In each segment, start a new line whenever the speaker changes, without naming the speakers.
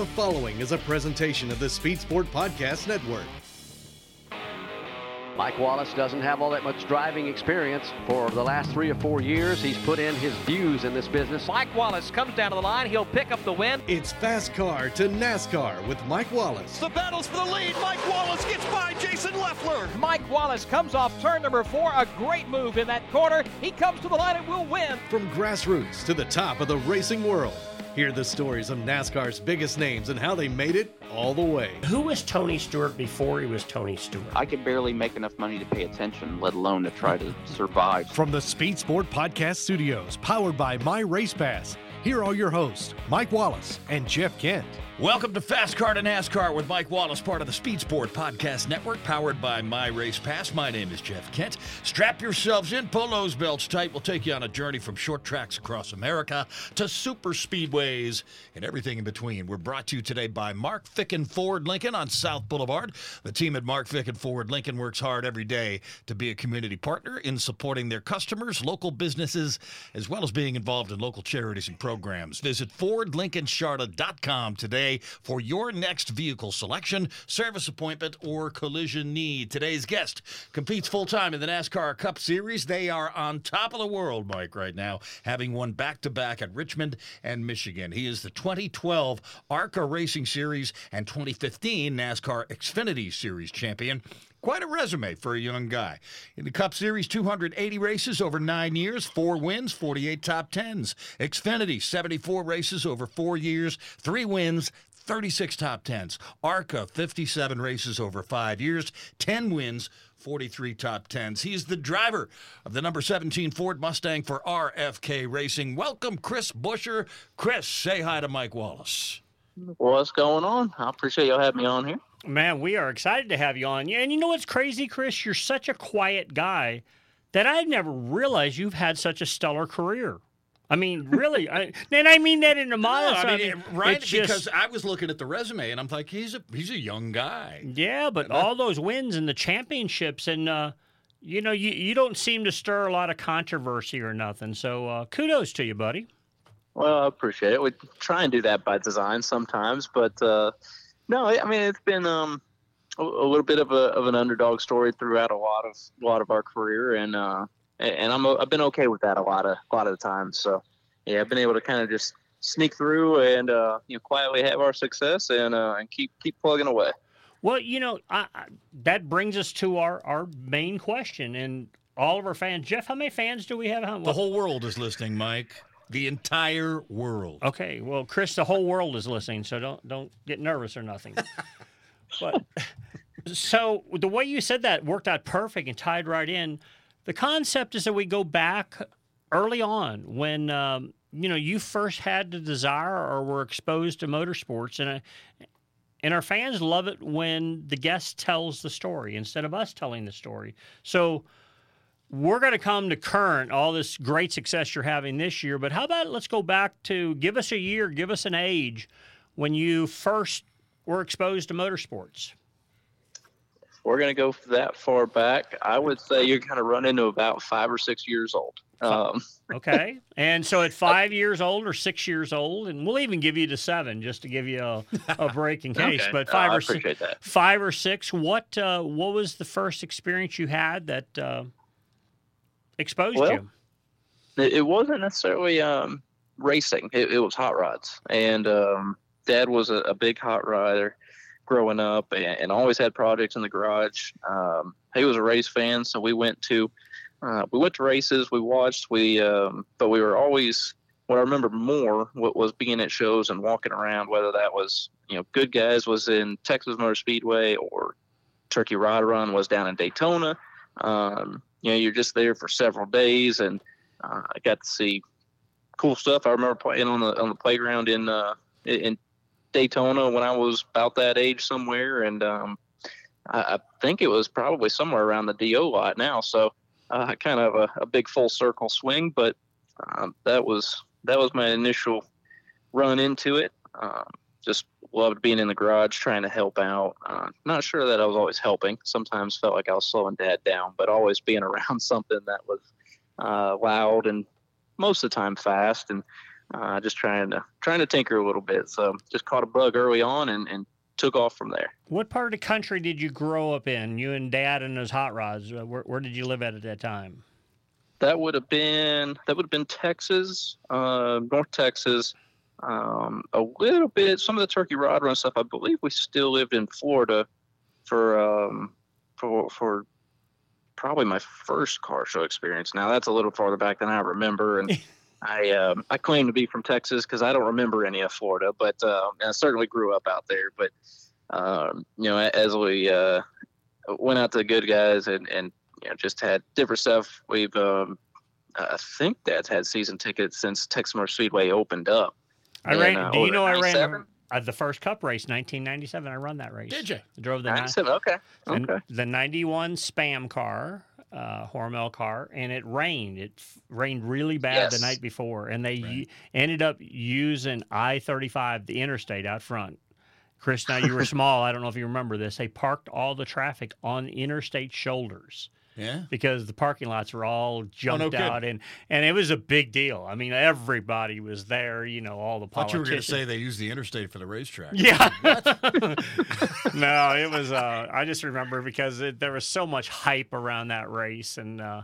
The following is a presentation of the Speed Sport Podcast Network.
Mike Wallace doesn't have all that much driving experience. For the last three or four years, he's put in his views in this business.
Mike Wallace comes down to the line. He'll pick up the win.
It's Fast Car to NASCAR with Mike Wallace.
The battle's for the lead. Mike Wallace gets by Jason Leffler.
Mike Wallace comes off turn number four. A great move in that corner. He comes to the line and will win.
From grassroots to the top of the racing world. Hear the stories of NASCAR's biggest names and how they made it all the way.
Who was Tony Stewart before he was Tony Stewart?
I could barely make enough money to pay attention, let alone to try to survive.
From the Speed Sport Podcast Studios, powered by My Race Pass, here are your hosts, Mike Wallace and Jeff Kent.
Welcome to Fast Car to NASCAR with Mike Wallace, part of the Speed Sport Podcast Network, powered by My Race Pass. My name is Jeff Kent. Strap yourselves in, pull those belts tight. We'll take you on a journey from short tracks across America to super speedways and everything in between. We're brought to you today by Mark Ficken Ford Lincoln on South Boulevard. The team at Mark Ficken Ford Lincoln works hard every day to be a community partner in supporting their customers, local businesses, as well as being involved in local charities and programs. Visit FordLincolnCharlotte.com today for your next vehicle selection, service appointment, or collision need. Today's guest competes full time in the NASCAR Cup Series. They are on top of the world, Mike, right now, having won back to back at Richmond and Michigan. He is the 2012 ARCA Racing Series and 2015 NASCAR Xfinity Series champion. Quite a resume for a young guy. In the Cup Series, 280 races over nine years, four wins, 48 top tens. Xfinity, 74 races over four years, three wins, 36 top tens. ARCA, 57 races over five years, 10 wins, 43 top tens. He's the driver of the number 17 Ford Mustang for RFK Racing. Welcome, Chris Buescher. Chris, say hi to Mike Wallace.
What's going on? I appreciate y'all having me on here.
Man, we are excited to have you on. And you know what's crazy, Chris? You're such a quiet guy that I never realized you've had such a stellar career. I mean, really, I, and I mean that in a modest.
No, I
I
mean,
mean,
right?
it's
Because I was looking at the resume and I'm like, he's a he's a young guy.
yeah, but all those wins and the championships, and uh, you know, you you don't seem to stir a lot of controversy or nothing. So uh, kudos to you, buddy.
Well, I appreciate it. We try and do that by design sometimes, but uh, no, I mean it's been um, a, a little bit of a of an underdog story throughout a lot of a lot of our career, and uh, and and I'm I've been okay with that a lot of a lot of the times. So yeah, I've been able to kind of just sneak through and uh, you know quietly have our success and uh, and keep keep plugging away.
Well, you know, I, I, that brings us to our our main question, and all of our fans. Jeff, how many fans do we have? How,
The whole world is listening, Mike. The entire world.
Okay, well, Chris, the whole world is listening, so don't don't get nervous or nothing. but So the way you said that worked out perfect and tied right in. The concept is that we go back early on when um, you know you first had the desire or were exposed to motorsports, and uh, and our fans love it when the guest tells the story instead of us telling the story. So we're going to come to current all this great success you're having this year, but how about let's go back to give us a year, give us an age when you first were exposed to motorsports.
We're going to go that far back, I would say you're going to run into about five or six years old. Um,
okay. And so at five years old or six years old, and we'll even give you to seven just to give you a, a break in case.
Okay.
But five or six,
that.
five or six. What uh, what was the first experience you had that uh, exposed
Well,
you?
It, wasn't necessarily um, racing. It, it was hot rods, and um, Dad was a, a big hot rodder growing up, and, and always had projects in the garage. Um, he was a race fan, so we went to uh, we went to races. We watched. We um, but we were always what I remember more what was being at shows and walking around. Whether that was you know Good Guys was in Texas Motor Speedway or Turkey Rod Run was down in Daytona. Um, you know, you're just there for several days, and uh, I got to see cool stuff. I remember playing on the on the playground in uh, in Daytona when I was about that age somewhere, and um, I, I think it was probably somewhere around the Do lot now. So uh, kind of a, a big full circle swing, but um, that was that was my initial run into it. Um, just loved being in the garage, trying to help out. Uh, not sure that I was always helping. Sometimes felt like I was slowing Dad down, but always being around something that was uh, loud and most of the time fast, and uh, just trying to trying to tinker a little bit. So just caught a bug early on and, and took off from there.
What part of the country did you grow up in? You and Dad and those hot rods. Uh, Where, where did you live at at that time?
That would have been that would have been Texas, uh, North Texas, um, a little bit. Some of the turkey rod run stuff. I believe we still lived in Florida for um, for for probably my first car show experience. Now that's a little farther back than I remember, and I um, I claim to be from Texas because I don't remember any of Florida, but um, I certainly grew up out there. But um, you know, as we uh, went out to the good guys and and you know just had different stuff. We've um, I think Dad's had season tickets since Texas Motor Speedway opened up.
I
And,
ran.
uh,
do you know I ran uh, the first Cup race, 1997. I run that race.
Did you?
I drove the ni-
97, okay,
the-
okay.
The 91 spam car, uh, Hormel car, and it rained. It f- rained really bad the night before, and they u- ended up using I-35, the interstate out front. Chris, now you were small. I don't know if you remember this. They parked all the traffic on interstate shoulders.
Yeah.
Because the parking lots were all jumped
Oh, kidding.
out, and and it was a big deal. I mean, everybody was there. You know, all the
thought you were going to
politicians.
say they used the interstate for the racetrack.
Yeah. no, it was. Uh, I just remember because it, there was so much hype around that race, and uh,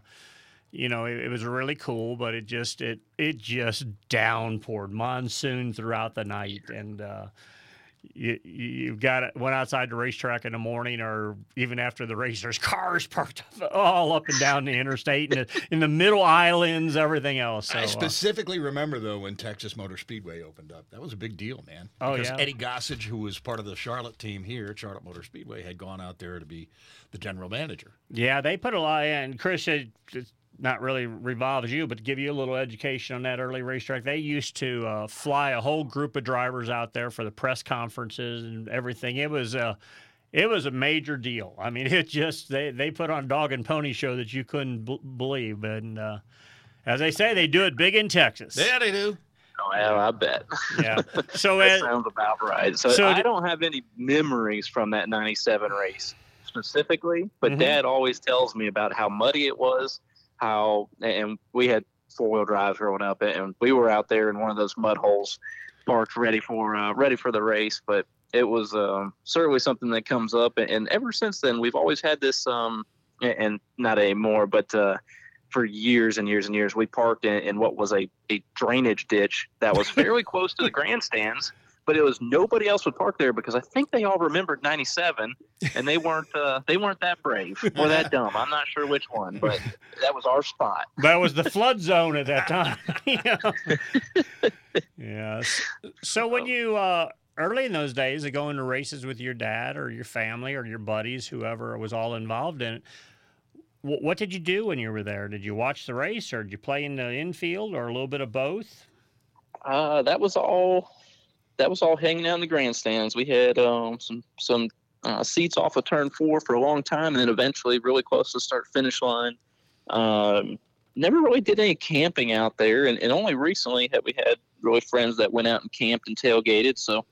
you know, it, it was really cool. But it just it it just downpoured monsoon throughout the night, and uh, you you've got it, went outside the racetrack in the morning, or even after the race, there's cars parked all up and down the interstate, and in the middle islands, everything else. So,
I
uh,
specifically remember though when Texas Motor Speedway opened up. That was a big deal, man.
Oh,
because
yeah.
Eddie Gossage, who was part of the Charlotte team here at Charlotte Motor Speedway, had gone out there to be the general manager.
Yeah, they put a lot in. Chris, not really revolves you, but to give you a little education on that early racetrack, they used to uh, fly a whole group of drivers out there for the press conferences and everything. It was a, it was a major deal. I mean, it just they they put on a dog and pony show that you couldn't b- believe, and uh, as they say, they do it big in Texas.
Yeah, they do.
Oh, yeah, I bet.
Yeah. So
that
uh,
sounds about right. So,
so
I don't have any memories from that '97 race specifically, but
Mhm.
Dad always tells me about how muddy it was, how and we had four wheel drives growing up, and we were out there in one of those mud holes, parked ready for uh, ready for the race. But it was um, certainly something that comes up, and, and ever since then we've always had this. Um, and not anymore, but uh, for years and years and years, we parked in, in what was a, a drainage ditch that was fairly close to the grandstands. But it was nobody else would park there because I think they all remembered '97, and they weren't uh, they weren't that brave or that dumb. I'm not sure which one, but that was our spot.
that was the flood zone at that time. Yes. So when you uh, early in those days of going to races with your dad or your family or your buddies, whoever was all involved in it. What did you do when you were there? Did you watch the race, or did you play in the infield, or a little bit of both?
Uh, that was all. That was all hanging out in the grandstands. We had um, some some uh, seats off of turn four for a long time, and then eventually, really close to start finish line. Um, never really did any camping out there, and, and only recently have we had really friends that went out and camped and tailgated. So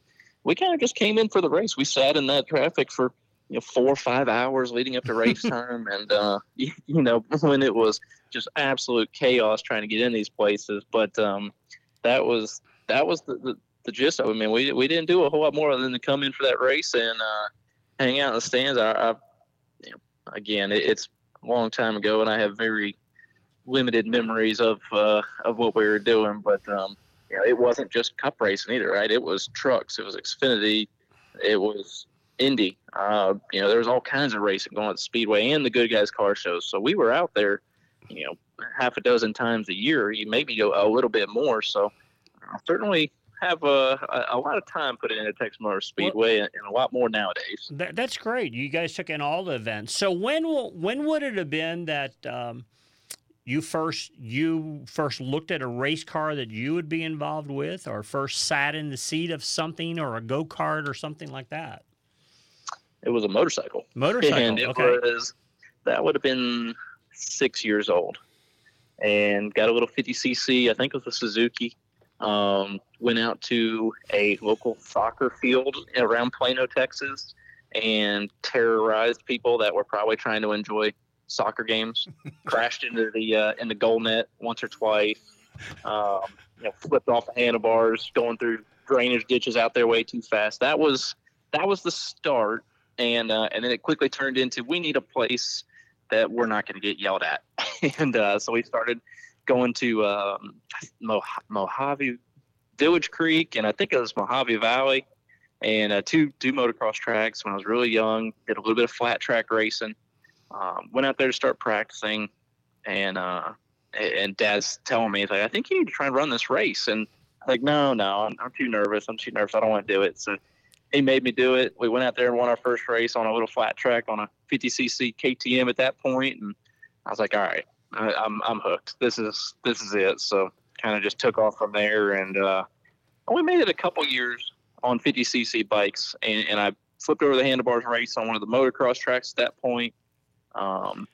we kind of just came in for the race. We sat in that traffic for you know four or five hours leading up to race time, and uh, you, you know when it was just absolute chaos trying to get in these places. But um, that was that was the, the, the gist of it. I mean, we we didn't do a whole lot more than to come in for that race and uh, hang out in the stands. I, I you know, again, it, it's a long time ago, and I have very limited memories of uh, of what we were doing. But um, you know, it wasn't just cup racing either, right? It was trucks, it was Xfinity, it was Indy. Uh, you know, there was all kinds of racing going at Speedway and the Good Guys car shows. So we were out there, you know, half a dozen times a year. You maybe go a little bit more. So certainly have a, a, a lot of time put into Texas Motor Speedway and, and a lot more nowadays.
That, that's great. You guys took in all the events. So when when would it have been that um, you first you first looked at a race car that you would be involved with, or first sat in the seat of something, or a go kart, or something like that?
It was a motorcycle.
Motorcycle,
And it
okay.
was that would have been six years old, and got a little 50cc. I think it was a Suzuki. Um, went out to a local soccer field around Plano, Texas, and terrorized people that were probably trying to enjoy soccer games. Crashed into the uh, in the goal net once or twice. Um, you know, flipped off the handlebars, going through drainage ditches out there way too fast. That was that was the start, and uh, and then it quickly turned into we need a place that we're not going to get yelled at, and uh, so we started going to um, Mo- Mojave Village Creek, and I think it was Mojave Valley, and uh, two two motocross tracks when I was really young. Did a little bit of flat track racing. Um, went out there to start practicing, and uh, and Dad's telling me, like, I think you need to try and run this race, and I'm like, no, no, I'm, I'm too nervous. I'm too nervous. I don't want to do it. So he made me do it. We went out there and won our first race on a little flat track on a 50cc KTM at that point, and I was like, all right, I, I'm I'm hooked. This is this is it. So kind of just took off from there, and uh, we made it a couple years on 50cc bikes, and, and I flipped over the handlebars race on one of the motocross tracks at that point. Um,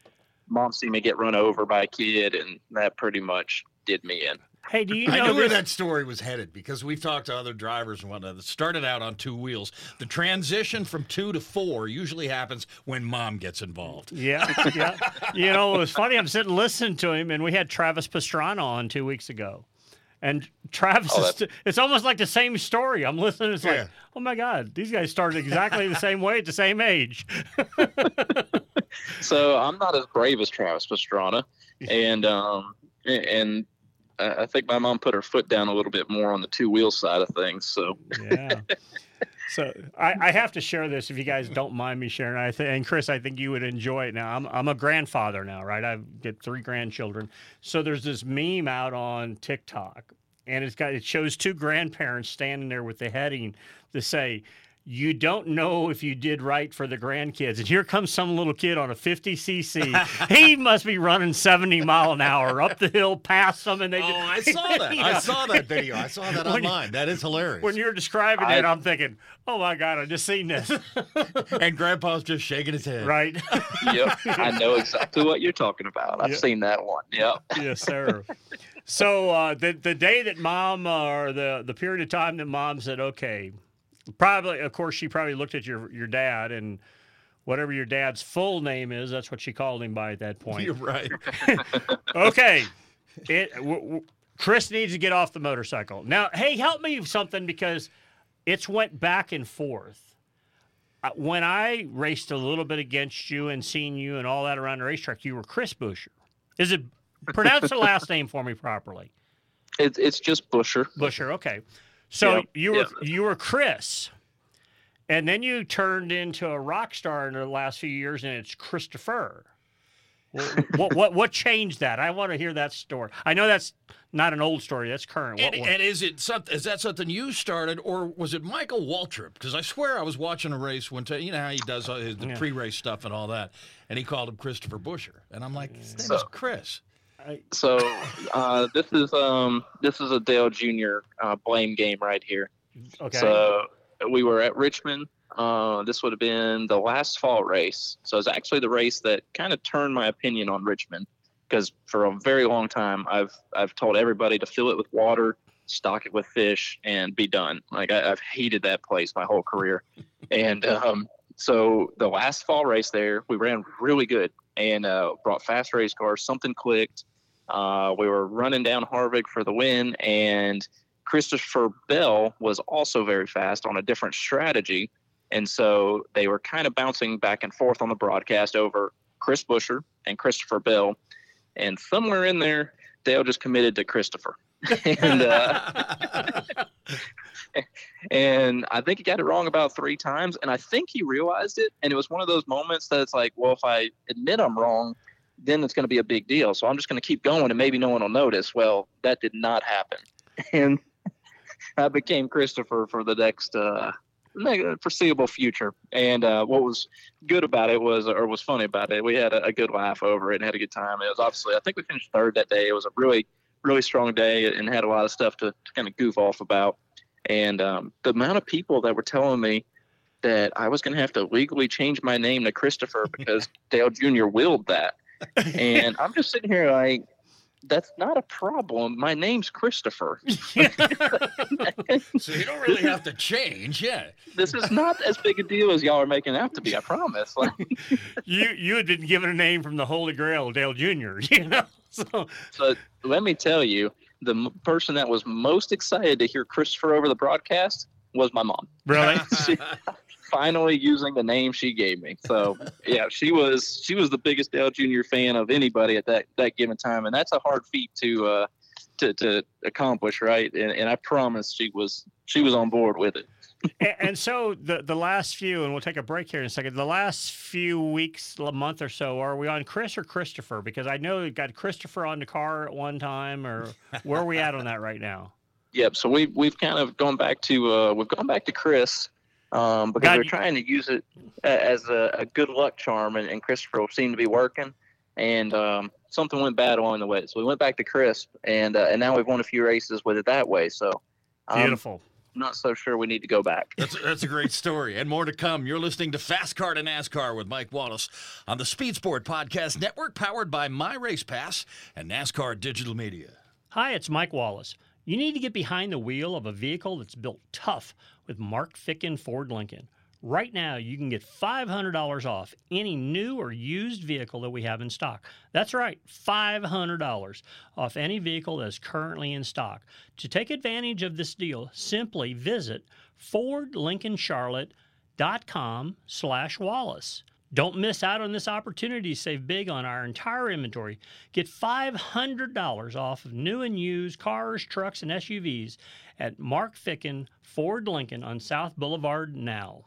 mom seen me get run over by a kid, and that pretty much did me in.
Hey, do you
I
know
knew where that story was headed because we've talked to other drivers and whatnot that started out on two wheels. The transition from two to four usually happens when mom gets involved.
Yeah, yeah. You know, it was funny. I'm sitting listening to him, and we had Travis Pastrana on two weeks ago. And Travis,
Oh,
is, it's almost like the same story. I'm listening. It's
Yeah.
like, oh my God, these guys started exactly the same way at the same age.
So I'm not as brave as Travis Pastrana, and um, and I I think my mom put her foot down a little bit more on the two wheel side of things. So
Yeah. So I, I have to share this if you guys don't mind me sharing. I think, and Chris, I think you would enjoy it. Now I'm I'm a grandfather now, right? I've got three grandchildren. So there's this meme out on TikTok, and it's got it shows two grandparents standing there with the heading to say. You don't know if you did right for the grandkids. And here comes some little kid on a 50cc. he must be running 70 mile an hour up the hill past them. And they
Oh,
just,
I saw that. I saw that video. I saw that
When you-
online. That is hilarious.
When you're describing it, I'm thinking, oh my God, I just seen this.
and Grandpa's just shaking his head.
right?
yep, I know exactly what you're talking about. I've
Yeah.
seen that one. Yep.
yes, sir. So uh, the the day that mom, uh, or the the period of time that mom said, okay, probably, of course, she probably looked at your your dad and whatever your dad's full name is, that's what she called him by at that point.
You're right.
okay, it. W- w- Chris needs to get off the motorcycle now. Hey, help me with something because it's went back and forth. Uh, when I raced a little bit against you and seen you and all that around the racetrack, you were Chris Buescher. Is it pronounce the last name for me properly?
It's it's just Buescher.
Buescher. Okay. So
Yep,
you were
yep.
you were Chris, and then you turned into a rock star in the last few years, and it's Christopher. what, what what changed that? I want to hear that story. I know that's not an old story. That's current.
And, and is it something? Is that something you started, or was it Michael Waltrip? Because I swear I was watching a race one time. You know how he does all his, the
Yeah.
pre-race stuff and all that, and he called him Christopher Buescher, and I'm like, his name
So-
is Chris.
So uh, this is um this is a Dale Jr. Uh, blame game right here.
Okay.
So we were at Richmond. Uh, this would have been the last fall race. So it's actually the race that kind of turned my opinion on Richmond because for a very long time I've I've told everybody to fill it with water, stock it with fish, and be done. Like I, I've hated that place my whole career. and um, so the last fall race there, we ran really good and uh, brought fast race cars. Something clicked. Uh, we were running down Harvick for the win, and Christopher Bell was also very fast on a different strategy. And so they were kind of bouncing back and forth on the broadcast over Chris Buescher and Christopher Bell. And somewhere in there, Dale just committed to Christopher. and uh, and I think he got it wrong about three times. And I think he realized it. And it was one of those moments that it's like, well, if I admit I'm wrong, then it's going to be a big deal. So I'm just going to keep going and maybe no one will notice. Well, that did not happen. And I became Christopher for the next uh, foreseeable future. And uh, what was good about it was, or was funny about it, we had a, a good laugh over it and had a good time. It was obviously, I think we finished third that day. It was a really, really strong day and had a lot of stuff to, to kind of goof off about. And um, the amount of people that were telling me that I was going to have to legally change my name to Christopher because Dale Jr. willed that. And I'm just sitting here like, that's not a problem. My name's Christopher.
So you don't really have to change, yeah.
this is not as big a deal as y'all are making it out to be. I promise. Like,
you you had been given a name from the Holy Grail, Dale Jr. You know, so
so let me tell you, the m- person that was most excited to hear Christopher over the broadcast was my mom.
really,
She, finally using the name she gave me. So yeah, she was she was the biggest Dale Jr. fan of anybody at that that given time, and that's a hard feat to uh, to to accomplish, right? And and I promise she was she was on board with it.
and, and so the the last few, and we'll take a break here in a second. The last few weeks, a month or so, are we on Chris or Christopher? Because I know you got Christopher on the car at one time, or where are we at on that right now?
Yep. So we've we've kind of gone back to uh, we've gone back to Chris um, because
God,
we're trying to use it as a, a good luck charm, and, and Christopher seemed to be working, and um, something went bad along the way. So we went back to Chris, and uh, and now we've won a few races with it that way. So I'm
Beautiful.
not so sure we need to go back.
That's, that's a great story, and more to come. You're listening to Fast Car to NASCAR with Mike Wallace on the Speed Sport Podcast Network, powered by My Race Pass and NASCAR Digital Media.
Hi, it's Mike Wallace. You need to get behind the wheel of a vehicle that's built tough with Mark Ficken Ford Lincoln. Right now, you can get $500 off any new or used vehicle that we have in stock. That's right, $500 off any vehicle that is currently in stock. To take advantage of this deal, simply visit fordlincolncharlotte.com slash Wallace. Don't miss out on this opportunity to save big on our entire inventory. Get $500 off of new and used cars, trucks, and SUVs at Mark Ficken Ford Lincoln on South Boulevard now.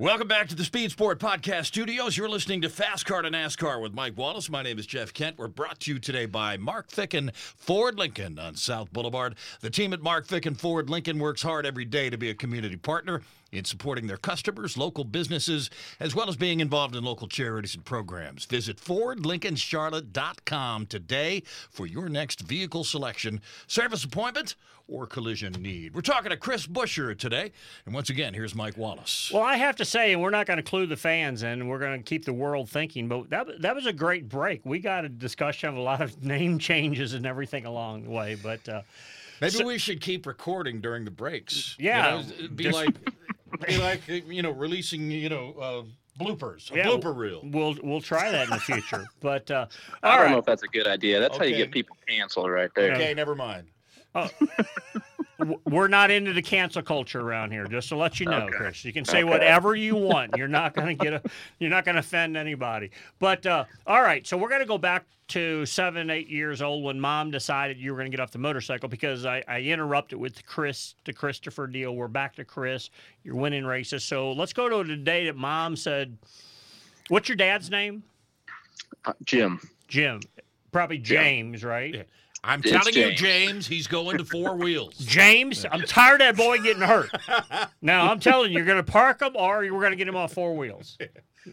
Welcome back to the Speed Sport Podcast Studios. You're listening to Fast Car to NASCAR with Mike Wallace. My name is Jeff Kent. We're brought to you today by Mark Ficken Ford Lincoln on South Boulevard. The team at Mark Ficken Ford Lincoln works hard every day to be a community partner in supporting their customers, local businesses, as well as being involved in local charities and programs. Visit FordLincolnCharlotte.com today for your next vehicle selection, service appointment, or collision need. We're talking to Chris Buescher today. And once again, here's Mike Wallace.
Well, I have to say, and we're not going to clue the fans in, we're going to keep the world thinking, but that, that was a great break. We got a discussion of a lot of name changes and everything along the way, but. Uh,
Maybe
so-
we should keep recording during the breaks.
Yeah.
You know, be like Be like you know, releasing you know uh, bloopers, a
Yeah,
blooper reel.
We'll we'll try that in the future. But uh,
I don't
right.
know if that's a good idea. That's how you get people canceled right there.
Okay, never mind.
W- We're not into the cancel culture around here. Just to let you know,
Okay.
Chris, you can say
Okay.
whatever you want. You're not going to get a. You're not going to offend anybody. But uh, all right, so we're going to go back to seven, eight years old when Mom decided you were going to get off the motorcycle because I, I interrupted with the Chris, the Christopher deal. We're back to Chris. You're winning races. So let's go to the day that Mom said, "What's your dad's name?"
Uh, Jim.
Jim. Probably James, right?
I'm
It's
telling you,
James.
James, he's going to four wheels.
James, I'm tired of that boy getting hurt. Now I'm telling you, you're going to park him or you're going to get him on four wheels.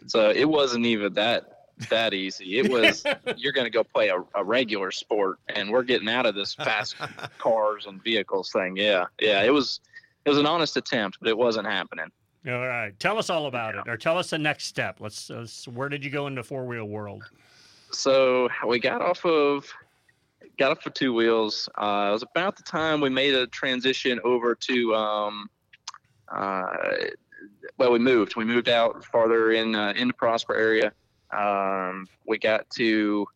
So it wasn't even that that easy. It was you're going to go play a, a regular sport, and we're getting out of this fast cars and vehicles thing. Yeah, yeah. It was it was an honest attempt, but it wasn't happening.
All right, tell us all about it, or tell us the next step. Let's. let's where did you go into four wheel world?
So we got off of got off of two wheels. Uh, it was about the time we made a transition over to um, uh, well, we moved. We moved out farther in uh, in the Prosper area. Um, we got to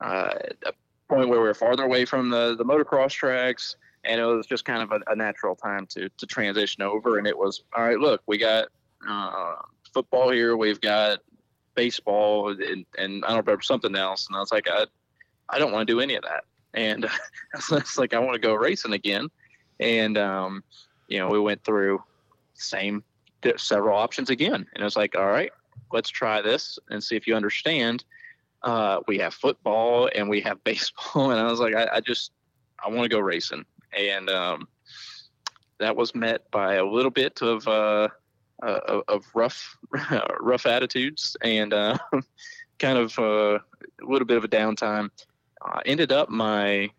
uh, a point where we were farther away from the the motocross tracks, and it was just kind of a, a natural time to to transition over. And it was all right. Look, we got uh, football here. We've got baseball, and, and I don't remember something else. And I was like, I I don't want to do any of that. And it's like I want to go racing again. And um, you know, we went through same several options again, and it was like, all right, let's try this and see if you understand. Uh, we have football and we have baseball, and I was like, I, I just I want to go racing, and um, that was met by a little bit of uh, uh, of rough rough attitudes and uh, kind of uh, a little bit of a downtime. Uh, ended up my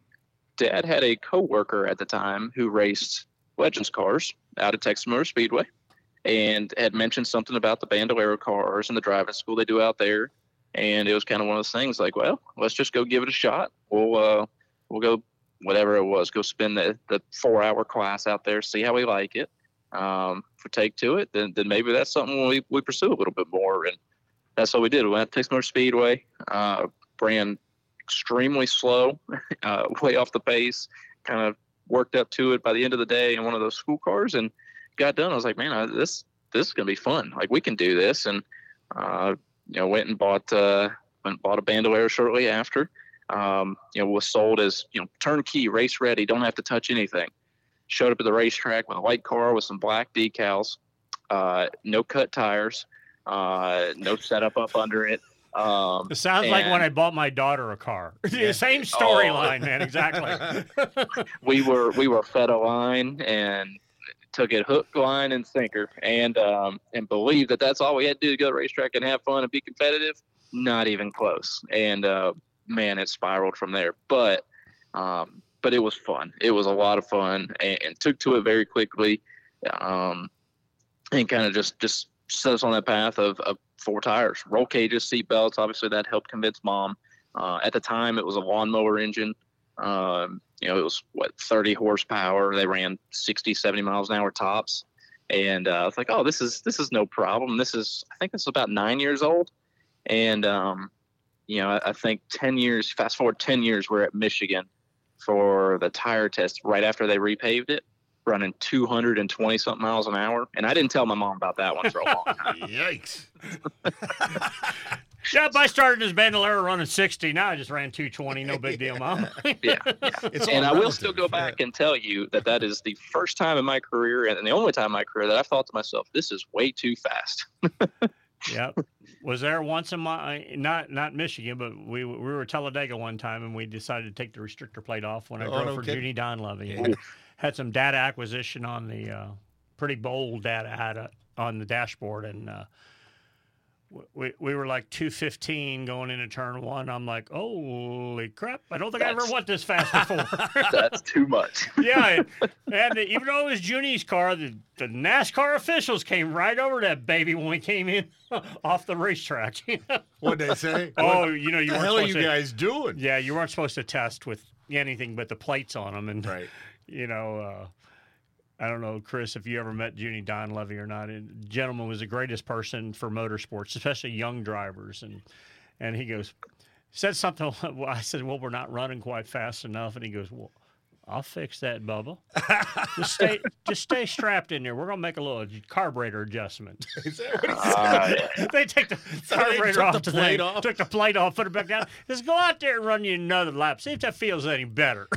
dad had a coworker at the time who raced Legends cars out of Texas Motor Speedway, and had mentioned something about the Bandolero cars and the driving school they do out there. And it was kind of one of those things like, well, let's just go give it a shot. We'll uh, we'll go whatever it was, go spend the, the four hour class out there, see how we like it. Um, if we take to it, then then maybe that's something we, we pursue a little bit more. And that's what we did. We went to Texas Motor Speedway, uh, extremely slow, uh, way off the pace, kind of worked up to it by the end of the day in one of those school cars and got done. I was like, man, I, this this is gonna be fun. Like we can do this, and uh, you know, went and bought uh, went and bought a bandolero shortly after. Um, you know, was sold as you know turnkey, race ready, don't have to touch anything. Showed up at the racetrack with a white car with some black decals, uh, no cut tires, uh, no setup up under it. Um,
It sounds like when I bought my daughter a car.
Yeah.
Same
Oh.
storyline, man. Exactly.
we were we were fed a line and took it hook, line, and sinker, and um, and believed that that's all we had to do to go to the racetrack and have fun and be competitive. Not even close. And uh, man, it spiraled from there. But um, but it was fun. It was a lot of fun, and, and took to it very quickly, um, and kind of just just set us on that path of, of four tires, roll cages, seat belts. Obviously, that helped convince mom. Uh, at the time, it was a lawnmower engine. Um, you know, it was what 30 horsepower. They ran 60, 70 miles an hour tops. And uh, I was like, oh, this is this is no problem. This is I think this is about nine years old. And um, you know, I, I think 10 years. Fast forward 10 years, we're at Michigan for the tire test right after they repaved it, running 220 something miles an hour. And I didn't tell my mom about that one for a long time.
Yikes!
Yep, I started as Bandolero running 60. Now I just ran 220. No big deal, Mom.
yeah.
It's
and
all
I will still go back and tell you that that is the first time in my career and the only time in my career that I've thought to myself, this is way too fast.
yep. Was there once in my not not Michigan, but we we were at Talladega one time and we decided to take the restrictor plate off when I
Oh,
drove
no
for
kidding.
Junie Donlavey. and Had some data acquisition on the uh, pretty bold data had uh, on the dashboard and. Uh, we, we were like 215 going into turn one. I'm like, holy crap. I don't think I ever went this fast before.
That's too much.
yeah, and, and even though it was Junie's car, the, the NASCAR officials came right over that baby when we came in off the racetrack.
What'd they say?
oh, you know, you
the
weren't
hell are
supposed
you
to,
guys doing?
Yeah, you weren't supposed to test with anything but the plates on them, and
Right.
You know. Uh, I don't know, Chris, if you ever met Junie Don Donlavey or not. The gentleman was the greatest person for motorsports, especially young drivers. And and he goes, said something. Well, I said, "Well, we're not running quite fast enough," and he goes, "Well." I'll fix that, Bubba. just stay, just stay strapped in there. We're gonna make a little carburetor adjustment.
Is that what he said?
Uh, they take the
So
carburetor
took
off
the
the
plate
thing,
off?
took the plate off, put it back down. Just go out there and run you another lap. See if that feels any better.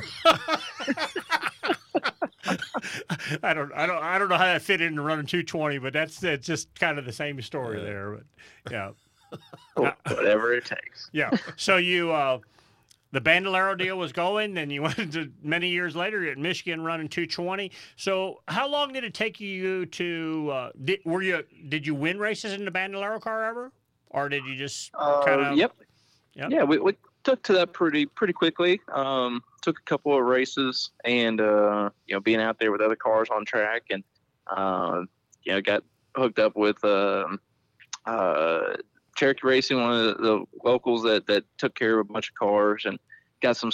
I don't, I don't, I don't know how that fit into running 220, but that's it's just kind of the same story there. But yeah,
Whatever it takes.
yeah. So you, uh, the Bandolero deal was going, then you went to many years later you're at Michigan running 220. So how long did it take you to? Uh, did, were you did you win races in the Bandolero car ever, or did you just kind
Uh,
of?
yep.
Yep.
Yeah, we, we took to that pretty pretty quickly. Um, took a couple of races, and uh, you know, being out there with other cars on track, and uh, you know, got hooked up with um uh, Cherokee Racing, one of the, locals that that took care of a bunch of cars, and got some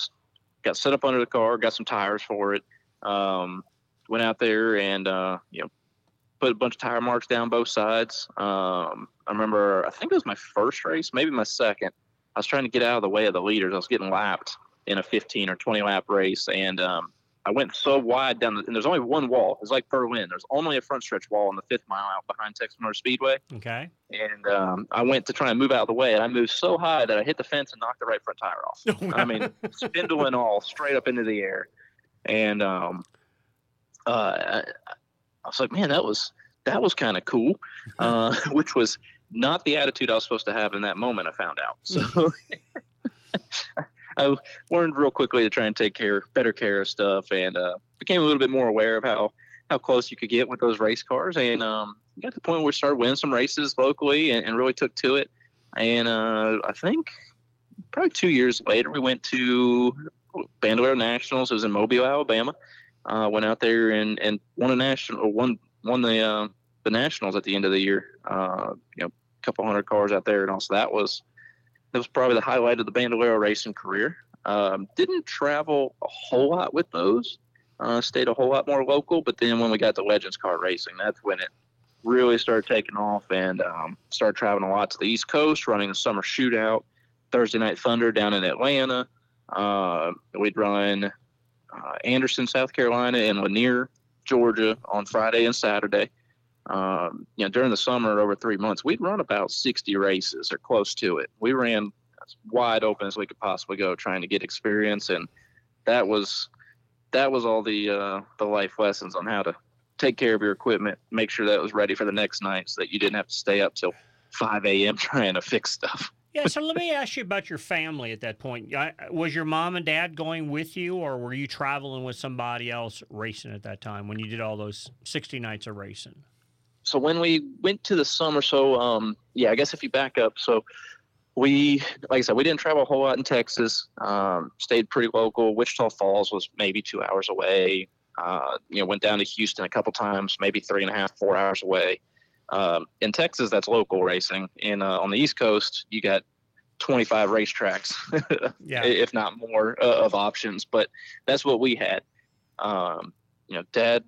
got set up under the car, got some tires for it. Um, went out there and uh, you know put a bunch of tire marks down both sides. Um, I remember, I think it was my first race, maybe my second. I was trying to get out of the way of the leaders. I was getting lapped in a 15 or 20 lap race, and um, I went so wide down. The, and there's only one wall. It's like Berlin. There's only a front stretch wall on the fifth mile out behind Texas Motor Speedway.
Okay.
And um, I went to try and move out of the way, and I moved so high that I hit the fence and knocked the right front tire off. I mean, spindle and all, straight up into the air. And um, uh, I, I was like, man, that was that was kind of cool, uh, which was not the attitude I was supposed to have in that moment. I found out. So I learned real quickly to try and take care, better care of stuff, and uh, became a little bit more aware of how how close you could get with those race cars, and um, got to the point where we started winning some races locally, and, and really took to it. And uh, I think probably two years later, we went to Bandolero Nationals. It was in Mobile, Alabama. Uh, went out there and, and won a national, won won the uh, the nationals at the end of the year. Uh, you know, a couple hundred cars out there, and also that was that was probably the highlight of the Bandolero racing career. Um, didn't travel a whole lot with those. Uh, stayed a whole lot more local, but then when we got to Legends Car Racing, that's when it really started taking off and um, started traveling a lot to the East Coast, running the summer shootout, Thursday Night Thunder down in Atlanta. Uh, we'd run uh, Anderson, South Carolina, and Lanier, Georgia on Friday and Saturday. Um, you know, during the summer, over three months, we'd run about 60 races or close to it. We ran as wide open as we could possibly go, trying to get experience, and that was that was all the uh, the life lessons on how to take care of your equipment, make sure that it was ready for the next night, so that you didn't have to stay up till 5 a.m. trying to fix stuff.
Yeah, so let me ask you about your family at that point. Was your mom and dad going with you, or were you traveling with somebody else racing at that time when you did all those 60 nights of racing?
So when we went to the summer, so um, yeah, I guess if you back up, so we, like I said, we didn't travel a whole lot in Texas. Um, stayed pretty local. Wichita Falls was maybe two hours away. Uh, you know, went down to Houston a couple times, maybe three and a half, four hours away. Um, in Texas, that's local racing. And uh, on the East Coast, you got 25 racetracks,
Yeah.
if not more, uh, of options. But that's what we had. Um, you know, Dad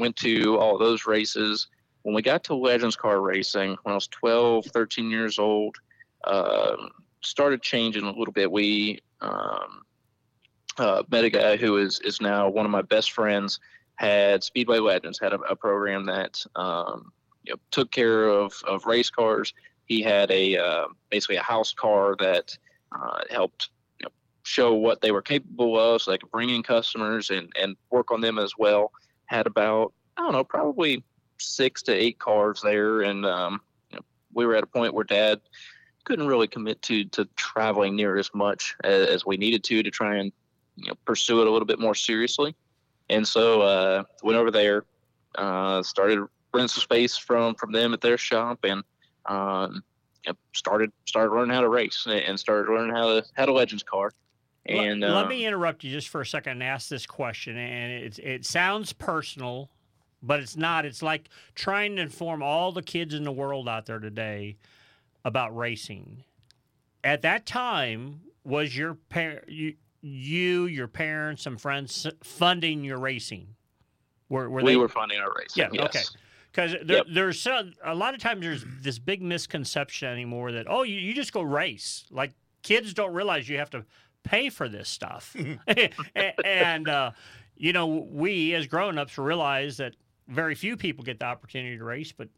went to all those races. When we got to Legends Car Racing, when I was 12, 13 years old, um, started changing a little bit. We um, uh, met a guy who is is now one of my best friends. Had Speedway Legends had a, a program that um, you know, took care of, of race cars. He had a uh, basically a house car that uh, helped you know, show what they were capable of, so they could bring in customers and and work on them as well. Had about I don't know, probably six to eight cars there, and um, you know, we were at a point where Dad couldn't really commit to to traveling near as much as, as we needed to to try and you know pursue it a little bit more seriously. And so uh, went over there, uh, started renting some space from from them at their shop, and um, you know, started started learning how to race and started learning how to how to legends car. And
let,
uh,
me interrupt you just for a second and ask this question. And it, it sounds personal, but it's not. It's like trying to inform all the kids in the world out there today about racing. At that time, was your par- you, you, your parents, and friends funding your racing? Were, were
we
they?
were funding our racing.
Yeah.
yes.
Okay. Because there,
Yep.
there's a lot of times there's this big misconception anymore that oh you, you just go race like kids don't realize you have to pay for this stuff A- and uh, you know we as grown-ups realize that very few people get the opportunity to race but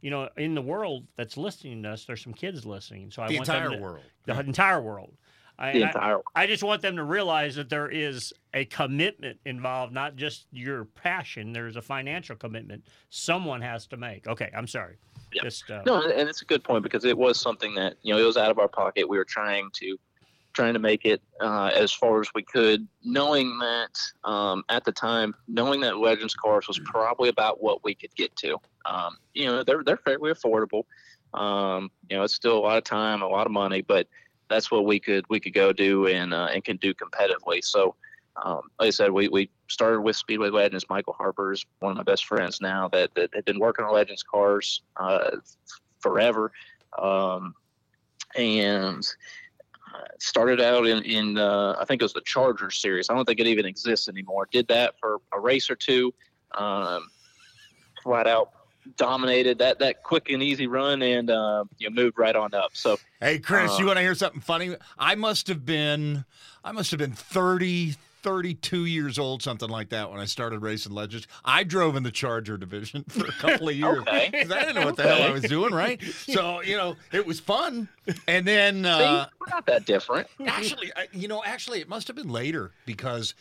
you know in the world that's listening to us there's some kids listening so I
The
want them
entire
to-
world.
the entire world I,
The
I-
entire
I just want them to realize that there is a commitment involved, not just your passion. There's a financial commitment someone has to make. Okay, I'm sorry. Just uh,
No, and it's a good point because it was something that you know it was out of our pocket. We were trying to trying to make it uh, as far as we could, knowing that um, at the time, knowing that Legends cars was probably about what we could get to. Um, you know, they're they're fairly affordable. Um, you know, it's still a lot of time, a lot of money, but that's what we could we could go do and uh, and can do competitively. So. Um, like I said, we, we started with Speedway Legends. Michael Harper is one of my best friends now that, that had been working on Legends cars uh, forever. Um, and started out in, in uh, I think it was the Charger series. I don't think it even exists anymore. Did that for a race or two. Um, flat out dominated that, that quick and easy run and uh, you know, moved right on up. So
Hey, Chris,
Uh,
you want to hear something funny? I must have been, I must have been 30, 32 years old, something like that, when I started racing Legends. I drove in the Charger division for a couple of years.
Okay.
'Cause I didn't know what the hell I was doing, right? So, you know, it was fun. And then,
See,
uh,
we're not that different.
actually, I, you know, actually, it must have been later because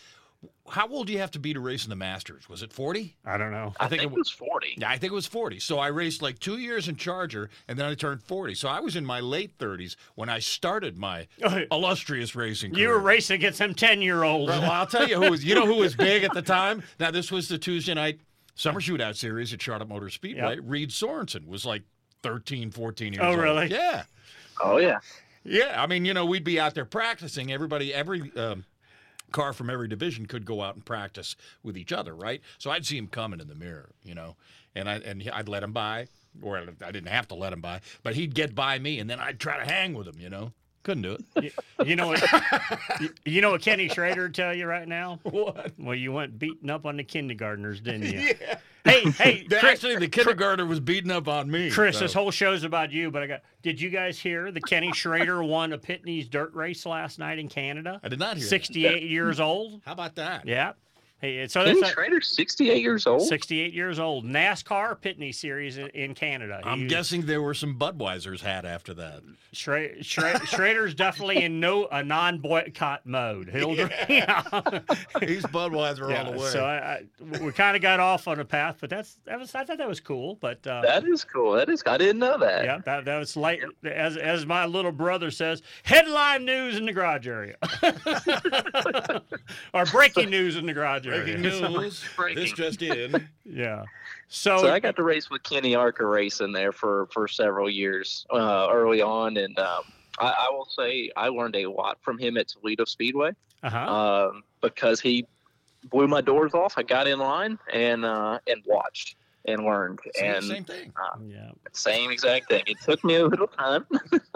how old do you have to be to race in the Masters? Was it 40?
I don't know.
I, think, it was 40.
Yeah, I think it was 40. So I raced like two years in Charger, and then I turned 40. So I was in my late 30s when I started my illustrious racing career.
you were racing against some ten year olds.
Well, I'll tell you who was. You know who was big at the time. Now this was the Tuesday night summer shootout series at Charlotte Motor Speedway.
Yep.
Reed Sorenson was like 13, 14 years
Oh,
old.
Oh, really?
Yeah.
Oh, yeah.
Yeah, I mean, you know, we'd be out there practicing. Everybody, every um, car from every division could go out and practice with each other, right? So I'd see him coming in the mirror, you know, and I and I'd let him by, or I didn't have to let him by, but he'd get by me, and then I'd try to hang with him, you know. Couldn't do it.
You, you know what? you, you know what Kenny Schrader would tell you right now?
What?
Well, you went beating up on the kindergartners, didn't you?
Yeah.
Hey, hey, Chris,
Actually, the kindergartner was beating up on me.
Chris,
so.
this whole show's about you, but I got. Did you guys hear that Kenny Schrader won a Pinty's dirt race last night in Canada?
I did not hear that.
68 years old.
How about that?
Yeah. Hey, so
Kenny
that's a-
Schrader's 68 years old.
68 years old. NASCAR Pinty's Series in, in Canada.
I'm
He-
guessing there were some Budweisers had after that.
Schra- Schra- Schrader's definitely in no a non-boycott mode. He'll, yeah.
He's Budweiser
Yeah,
all the way.
So I, I, we kind of got off on a path, but that's that was I thought that was cool. But uh,
That is cool. That is. I didn't know that.
yeah, that, that was late. As as my little brother says, headline news in the garage area, or breaking news in the garage area.
Breaking news.
Breaking.
This just in.
Yeah. So,
So I got to race with Kenny ARCA racing there for for several years uh, early on, and um, I, I will say I learned a lot from him at Toledo Speedway
uh-huh.
um, because he blew my doors off. I got in line and uh, and watched and learned
Same,
and
same thing.
uh,
yeah.
same exact thing. It took me a little time.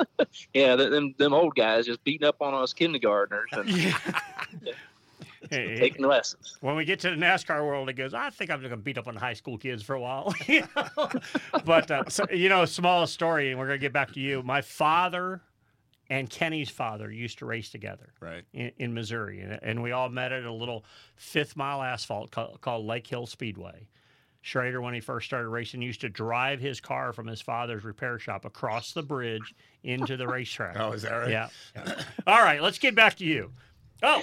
yeah, them them old guys just beating up on us kindergartners and
Hey,
taking lessons.
when we get to the NASCAR world, it goes. I think I'm going to beat up on high school kids for a while. You know? but uh, so, you know, small story, and we're going to get back to you. My father and Kenny's father used to race together.
Right.
in, in Missouri, and, and we all met at a little fifth mile asphalt called, called Lake Hill Speedway. Schrader, when he first started racing, used to drive his car from his father's repair shop across the bridge into the racetrack.
Oh, is that right?
Yeah. all right, let's get back to you. Oh,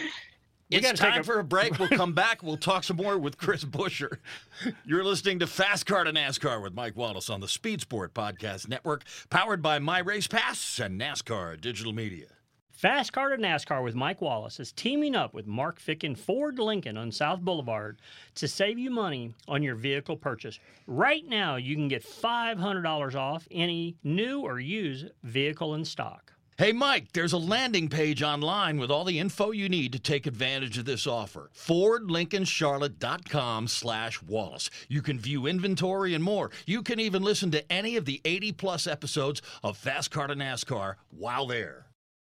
we
It's time
a-
for a break. We'll come back. We'll talk some more with Chris Buescher. You're listening to Fast Car to NASCAR with Mike Wallace on the Speed Sport Podcast Network, powered by My Race Pass and NASCAR Digital Media.
Fast Car to NASCAR with Mike Wallace is teaming up with Mark Ficken Ford Lincoln on South Boulevard to save you money on your vehicle purchase. Right now, you can get $500 off any new or used vehicle in stock.
Hey, Mike, there's a landing page online with all the info you need to take advantage of this offer. FordLincolnCharlotte.com slash Wallace. You can view inventory and more. You can even listen to any of the 80 plus episodes of Fast Car to NASCAR while there.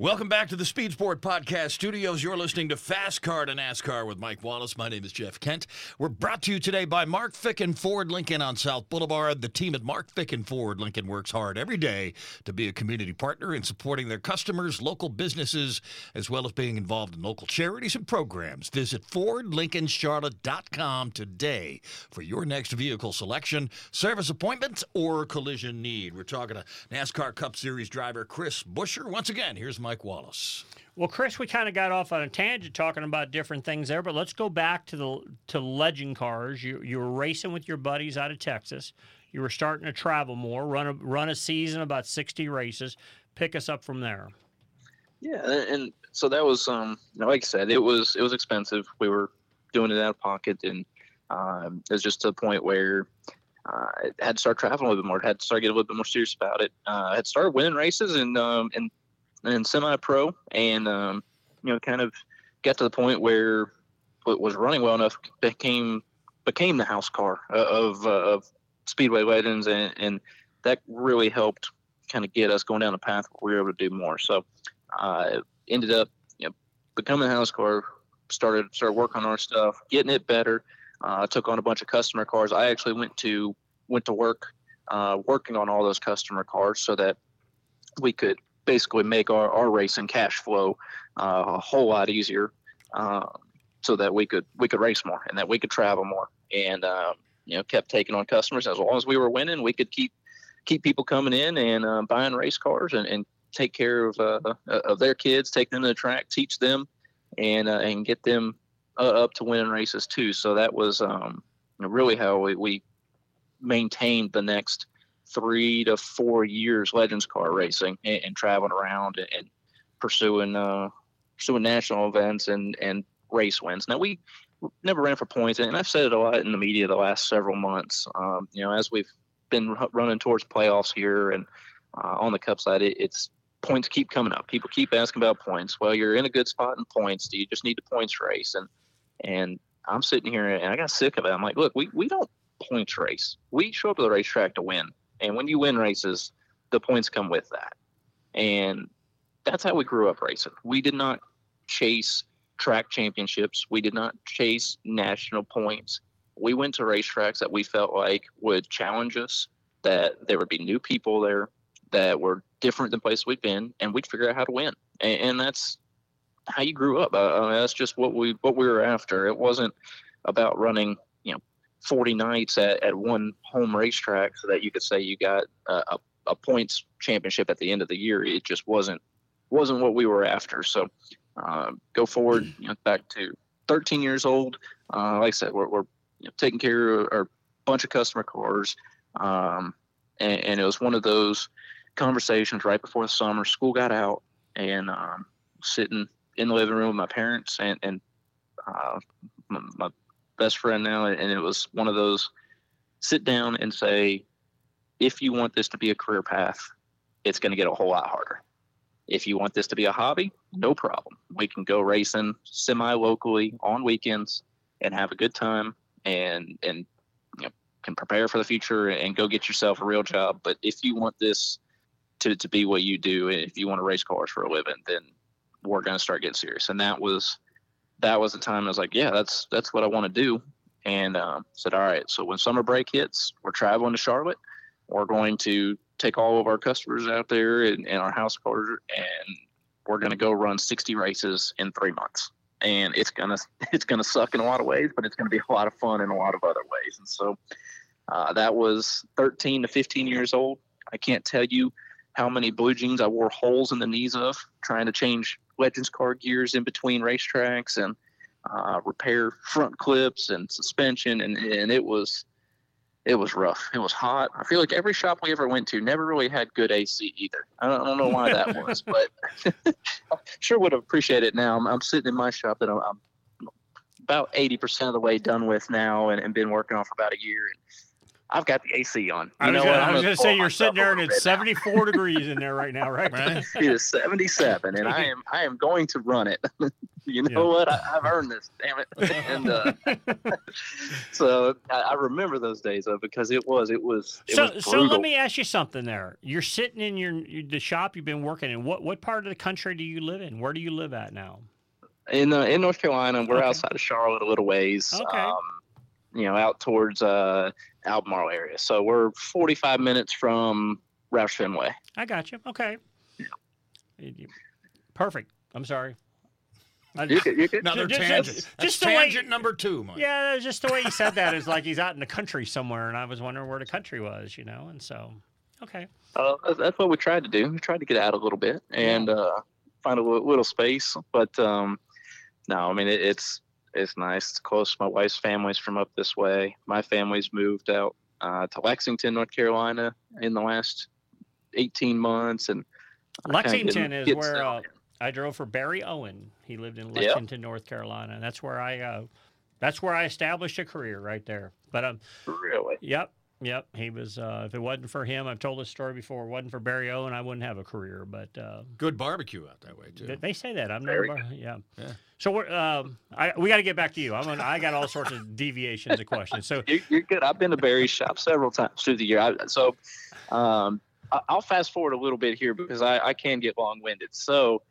Welcome back to the Speed Sport Podcast Studios. You're listening to Fast Car to NASCAR with Mike Wallace. My name is Jeff Kent. We're brought to you today by Mark Ficken Ford Lincoln on South Boulevard. The team at Mark Ficken Ford Lincoln works hard every day to be a community partner in supporting their customers, local businesses, as well as being involved in local charities and programs. Visit FordLincolnCharlotte.com today for your next vehicle selection, service appointment, or collision need. We're talking to NASCAR Cup Series driver Chris Buescher. Once again, here's Mike. Mike Wallace.
Well, Chris, we kind of got off on a tangent talking about different things there, but let's go back to the to legend cars. You you were racing with your buddies out of Texas. You were starting to travel more, run a run a season about sixty races. Pick us up from there.
Yeah, and so that was um, like I said, it was it was expensive. We were doing it out of pocket, and um, it was just to the point where uh, I had to start traveling a little bit more. I had to start getting a little bit more serious about it. Uh, I had started winning races, and um, and and semi-pro, and um, you know, kind of got to the point where it was running well enough became became the house car of uh, of Speedway Legends, and, and that really helped kind of get us going down the path where we were able to do more. So, uh, ended up you know becoming the house car. Started started working on our stuff, getting it better. Uh, took on a bunch of customer cars. I actually went to went to work uh, working on all those customer cars so that we could basically make our, our racing cash flow uh, a whole lot easier, uh, so that we could we could race more and that we could travel more, and um, you know kept taking on customers as long as we were winning, we could keep keep people coming in and uh, buying race cars and, and take care of uh, of their kids, take them to the track, teach them, and uh, and get them uh, up to winning races too. So that was um, really how we, we maintained the next three to four years Legends car racing and, and traveling around and, and pursuing uh, pursuing national events and and race wins. Now we never ran for points, and I've said it a lot in the media the last several months. Um, you know, as we've been running towards playoffs here and uh, on the Cup side, it, it's points keep coming up. People keep asking about points. Well, you're in a good spot in points. Do you just need the points race? And and I'm sitting here and I got sick of it. I'm like, look, we, we don't points race. We show up to the racetrack to win. And when you win races, the points come with that. And that's how we grew up racing. We did not chase track championships. We did not chase national points. We went to racetracks that we felt like would challenge us, that there would be new people there that were different than places we've been, and we'd figure out how to win. And, and that's how you grew up. Uh, that's just what we what we were after. It wasn't about running, 40 nights at, at one home racetrack so that you could say you got a, a points championship at the end of the year. It just wasn't wasn't what we were after. So uh, go forward you know, back to 13 years old. Uh, like I said, we're, we're you know, taking care of a bunch of customer cars, um, and, and, it was one of those conversations right before the summer. School got out, and um, sitting in the living room with my parents and and uh, my, my best friend now, and it was one of those sit down and say, if you want this to be a career path, it's going to get a whole lot harder. If you want this to be a hobby, no problem. We can go racing semi locally on weekends and have a good time and and you know, can prepare for the future and go get yourself a real job. But if you want this to, to be what you do, and if you want to race cars for a living, then we're going to start getting serious. And that was that was the time I was like, yeah, that's that's what I want to do. And uh, said, all right, so when summer break hits, we're traveling to Charlotte. We're going to take all of our customers out there and, and our house cars, and we're going to go run 60 races in three months. And it's gonna it's gonna suck in a lot of ways, but it's gonna be a lot of fun in a lot of other ways. And so uh, that was 13 to 15 years old. I can't tell you how many blue jeans I wore holes in the knees of trying to change Legends car gears in between racetracks and uh, repair front clips and suspension, and, and it was it was rough. It was hot. I feel like every shop we ever went to never really had good AC either. I don't, I don't know why that was, but I sure would appreciate it now. I'm, I'm sitting in my shop that I'm, I'm about 80% of the way done with now and, and been working on for about a year. And I've got the AC on. You
I was
know
gonna,
what?
I was
gonna
gonna say you're sitting there and it's 74 degrees in there right now, right?
It is 77, and I am I am going to run it. you know what? I, I've earned this, damn it. and uh, so I, I remember those days though because it was it was it
so,
was
so let me ask you something. There, you're sitting in your the shop you've been working in. What what part of the country do you live in? Where do you live at now?
in uh, in North Carolina. We're
Okay.
outside of Charlotte a little ways.
Okay.
Um, you know, out towards uh, Albemarle area. So we're 45 minutes from Roush Fenway.
I got you. Okay. You- Perfect. I'm sorry. I
You're good, you're.
Another
Just-
tangent.
just- just the way-
tangent number two, Mike.
Yeah, just the way he said that is like he's out in the country somewhere, and I was wondering where the country was, you know, and so okay.
Uh, that's- that's what we tried to do. We tried to get out a little bit and uh, find a little, little space. But um, no, I mean it, it's it's nice. It's close. My wife's family's from up this way. My family's moved out uh, to Lexington, North Carolina, in the last 18 months, and
Lexington is where uh, I drove for Barry Owen. He lived in
Yep.
Lexington, North Carolina, and that's where I uh, that's where I established a career right there. But um,
really,
yep, yep. He was. Uh, if it wasn't for him, I've told this story before. If it wasn't for Barry Owen, I wouldn't have a career. But uh,
Good barbecue out that way too.
they, they say that I'm
Very
never. Yeah.
Yeah.
So we're, um, I, we got to get back to you. I'm. On, I got all sorts of deviations of questions. So
You're, you're good. I've been to Barry's shop several times through the year. I, so um, I- I'll fast forward a little bit here because I, I can get long winded. So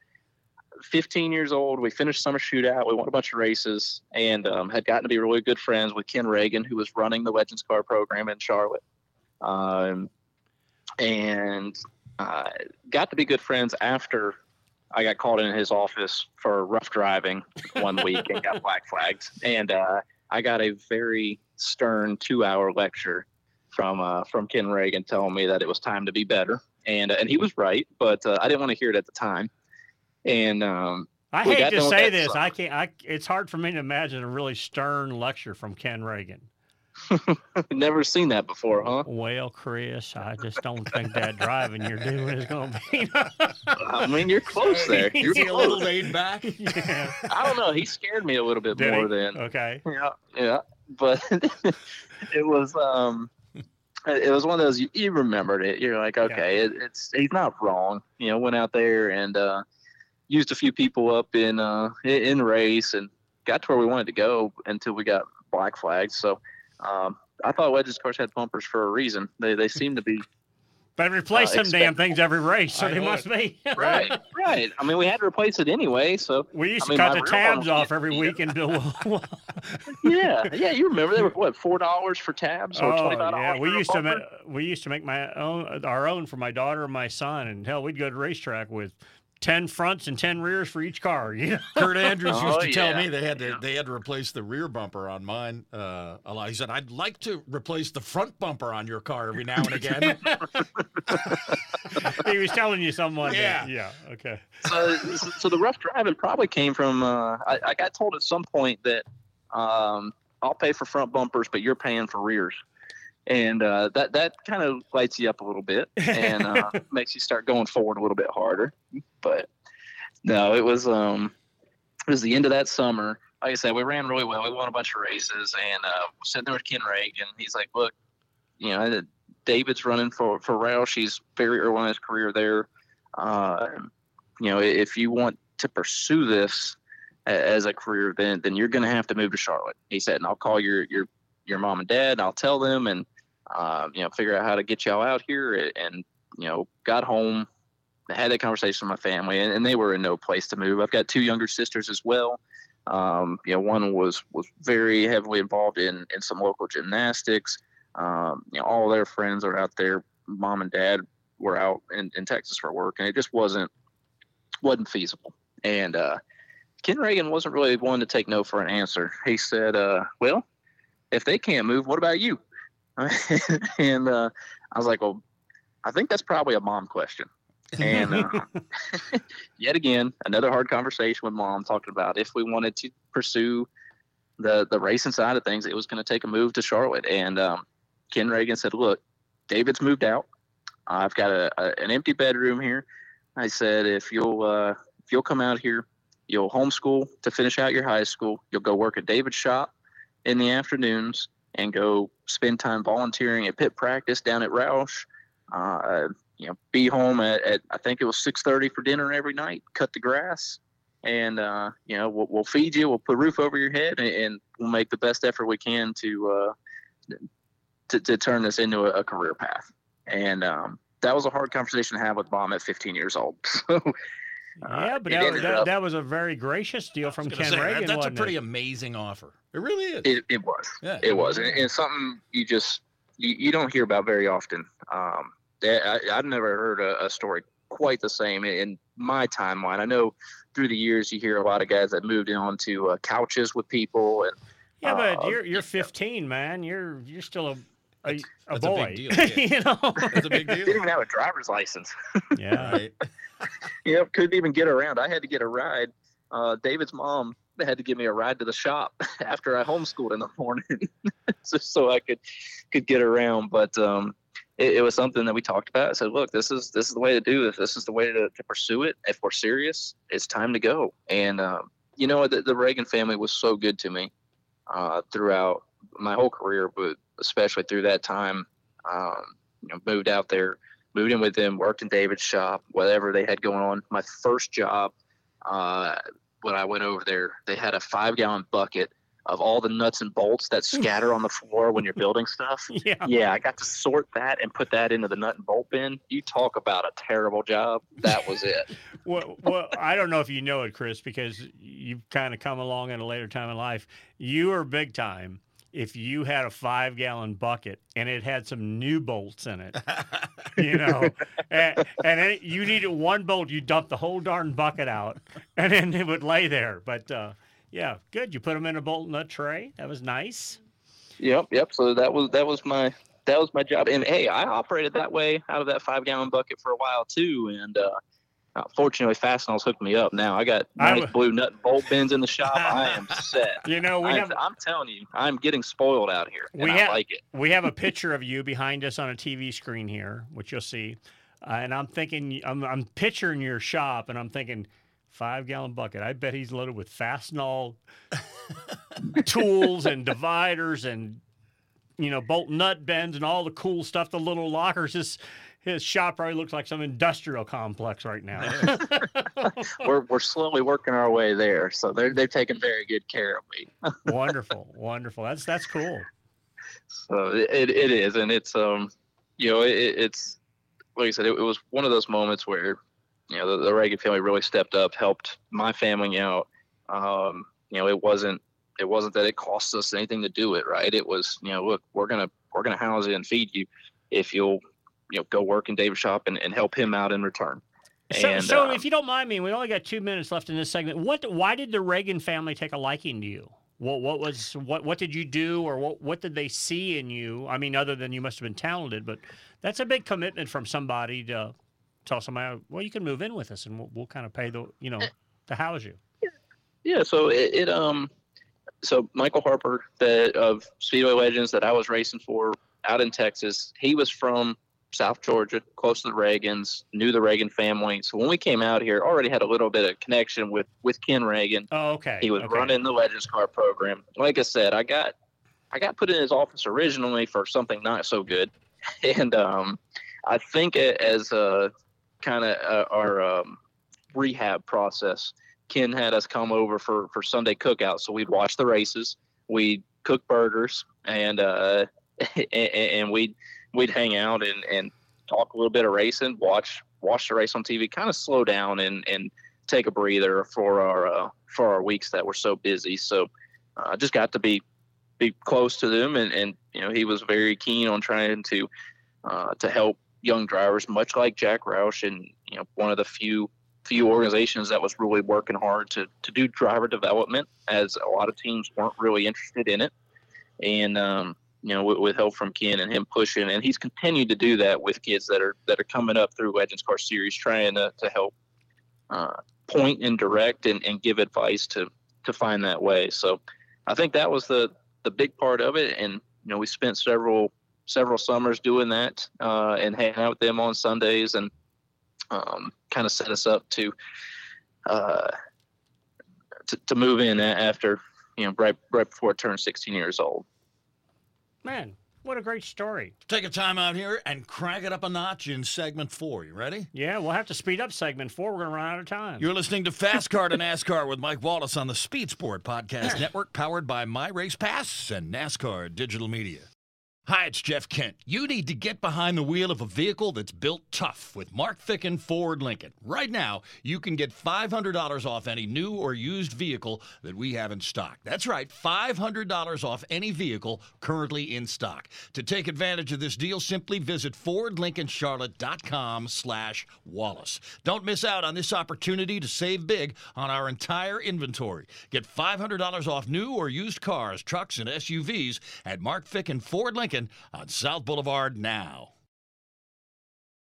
15 years old, we finished summer shootout. We won a bunch of races and um, had gotten to be really good friends with Ken Ragan, who was running the Legends Car program in Charlotte. Um, and uh, got to be good friends after I got called in his office for rough driving one week and got black flagged. And uh, I got a very stern two-hour lecture from uh, from Ken Ragan telling me that it was time to be better, and uh, and he was right, but uh, I didn't want to hear it at the time. And um,
I hate to say this.
summer.
I can't. I. It's hard for me to imagine a really stern lecture from Ken Ragan.
Never seen that before, huh?
Well, Chris, I just don't think that driving you're doing is going to be.
I mean, you're close there. You're
Is he a little
close.
laid back?
yeah.
I don't know. He scared me a little bit
Did
more
he?
than
Okay.
yeah, yeah. But it was um, it was one of those you, you remembered it. You're like, okay, it, it's he's not wrong. You know, went out there and uh, used a few people up in uh in, in race and got to where we wanted to go until we got black flags. So um, I thought Legends cars had bumpers for a reason. They they seem to be
But replace
Uh,
some damn things every race, so
I
they
know
must be.
right, right. I mean, we had to replace it anyway. So
We used
I
to
mean,
cut the tabs off every week and do.
yeah, yeah. You remember they were what four dollars for tabs or
Oh
twenty five dollars?
yeah, we used to make we used to make my own our own for my daughter and my son, and hell, we'd go to racetrack with ten fronts and ten rears for each car. You know,
Kurt Andrews used
Oh,
to tell me they had to they had to replace the rear bumper on mine uh, a lot. He said, "I'd like to replace the front bumper on your car every now and again."
he was telling you someone.
Yeah.
yeah. Okay.
so, so the rough driving probably came from. Uh, I, I got told at some point that um, I'll pay for front bumpers, but you're paying for rears, and uh, that that kind of lights you up a little bit and uh, makes you start going forward a little bit harder. But no, it was um, it was the end of that summer. Like I said, we ran really well. We won a bunch of races, and uh, sitting there with Ken Ragan. And he's like, "Look, you know, David's running for for Roush. He's very early in his career there. Uh, you know, if you want to pursue this as a career, then then you're going to have to move to Charlotte." He said, "And I'll call your your your mom and dad, and I'll tell them, and um, you know, figure out how to get y'all out here." And you know, got home, had that conversation with my family, and, and they were in no place to move. I've got two younger sisters as well. Um, you know, one was was very heavily involved in in some local gymnastics. Um, you know, all their friends are out there. Mom and dad were out in, in Texas for work, and it just wasn't wasn't feasible. And uh, Ken Ragan wasn't really one to take no for an answer. He said, uh, "Well, if they can't move, what about you?" and uh, I was like, "Well, I think that's probably a mom question." And uh, yet again, another hard conversation with mom talking about if we wanted to pursue the the racing side of things, it was going to take a move to Charlotte. And um, Ken Ragan said, "Look, David's moved out. I've got a, a an empty bedroom here." I said, "If you'll uh, if you'll come out here, you'll homeschool to finish out your high school. You'll go work at David's shop in the afternoons and go spend time volunteering at pit practice down at Roush. Uh, you know, be home at, at I think it was 6:30 for dinner every night. Cut the grass, and uh, you know we'll, we'll, feed you. We'll put a roof over your head, and, and we'll make the best effort we can to uh, to, to, turn this into a, a career path. And um, that was a hard conversation to have with mom at 15 years old.
So. Uh, yeah, but that, that, that, was a very gracious deal from Ken say,
Ragan. That's a pretty
it?
amazing offer. It really is.
It, it was. Yeah. It was, and, and, something you just you, you don't hear about very often. Um, I, have never heard a, a, story quite the same in my timeline. I know through the years you hear a lot of guys that moved in onto uh, couches with people and.
Yeah, but uh, you're you're 15, man. You're you're still a a, a
That's
boy.
A big deal, yeah.
you know,
That's a big deal.
Didn't even have a driver's license.
yeah.
Right. yep, couldn't even get around. I had to get a ride. Uh, David's mom had to give me a ride to the shop after I homeschooled in the morning, just so I could could get around. But um, it, it, was something that we talked about. I said, look, this is this is the way to do this. This is the way to, to pursue it. If we're serious, it's time to go. And um, you know, the, the, Ragan family was so good to me uh, throughout my whole career, but especially through that time. Um, you know, moved out there, moved in with them, worked in David's shop, whatever they had going on. My first job, uh, when I went over there, they had a five gallon bucket of all the nuts and bolts that scatter on the floor when you're building stuff.
Yeah.
Yeah, I got to sort that and put that into the nut and bolt bin. You talk about a terrible job. That was it.
well, well, I don't know if you know it, Chris, because you've kind of come along at a later time in life. You are big time if you had a five gallon bucket and it had some new bolts in it, you know, and, and it, you needed one bolt, you dump the whole darn bucket out and then it would lay there. But, uh, yeah, good. You put them in a bolt nut tray. That was nice.
Yep, yep. So that was that was my that was my job. And hey, I operated that way out of that five gallon bucket for a while too. And uh, uh fortunately, Fastenal's hooked me up. Now I got nice blue nut and bolt bins in the shop. I am set.
You know, we
I'm,
have,
I'm telling you, I'm getting spoiled out here. we
have,
like it.
we have a picture of you behind us on a TV screen here, which you'll see. Uh, and I'm thinking, I'm, I'm picturing your shop, and I'm thinking, five gallon bucket. I bet he's loaded with Fastenal tools and dividers and you know bolt nut bends and all the cool stuff. The little lockers. His his shop probably looks like some industrial complex right now.
we're we're slowly working our way there, so they're they've taken very good care of me.
wonderful, wonderful. That's that's cool.
So it it is, and it's um you know it, it's like I said, it, it was one of those moments where you know, the, the Ragan family really stepped up, helped my family out. Um, you know, it wasn't it wasn't that it cost us anything to do it, right? It was, you know, look, we're gonna we're gonna house you and feed you if you'll, you know, go work in David's shop and, and help him out in return.
So,
and,
so
um,
if you don't mind me, we only got two minutes left in this segment. What why did the Ragan family take a liking to you? What what was what what did you do or what what did they see in you? I mean, other than you must have been talented, but that's a big commitment from somebody to tell somebody, well, you can move in with us, and we'll, we'll kind of pay the you know to house you.
Yeah. So it, it um, so Michael Harper, that of Speedway Legends that I was racing for out in Texas, he was from South Georgia, close to the Ragans, knew the Ragan family. So when we came out here, already had a little bit of connection with with Ken Ragan.
Oh, okay.
He was
okay.
running the Legends car program. Like I said, I got I got put in his office originally for something not so good, and um, I think as a kind of uh, our um, rehab process. Ken had us come over for for Sunday cookout, so we'd watch the races, we'd cook burgers, and uh, and, and we'd we'd hang out and and talk a little bit of racing, watch watch the race on TV, kind of slow down and and take a breather for our uh, for our weeks that were so busy. So I uh, just got to be be close to them, and and you know he was very keen on trying to uh, to help young drivers, much like Jack Roush, and you know one of the few few organizations that was really working hard to to do driver development, as a lot of teams weren't really interested in it, and um, you know with, with, help from Ken and him pushing, and he's continued to do that with kids that are that are coming up through Legends Car Series, trying to to help uh, point and direct and, and give advice to to find that way. So I think that was the the big part of it, and you know we spent several several summers doing that uh, and hanging out with them on Sundays and um, kind of set us up to, uh, to to move in after you know right right before I turned 16 years old.
Man, what a great story.
Take a time out here and crank it up a notch in segment four. You ready?
Yeah, we'll have to speed up segment four. We're going to run out of time.
You're listening to Fast Car to NASCAR with Mike Wallace on the Speed Sport Podcast Network, powered by My Race Pass and NASCAR Digital Media. Hi, it's Jeff Kent. You need to get behind the wheel of a vehicle that's built tough with Mark Ficken Ford Lincoln. Right now, you can get $500 off any new or used vehicle that we have in stock. That's right, $500 off any vehicle currently in stock. To take advantage of this deal, simply visit FordLincolnCharlotte.com slash Wallace. Don't miss out on this opportunity to save big on our entire inventory. Get $500 off new or used cars, trucks, and SUVs at Mark Ficken Ford Lincoln on South Boulevard now.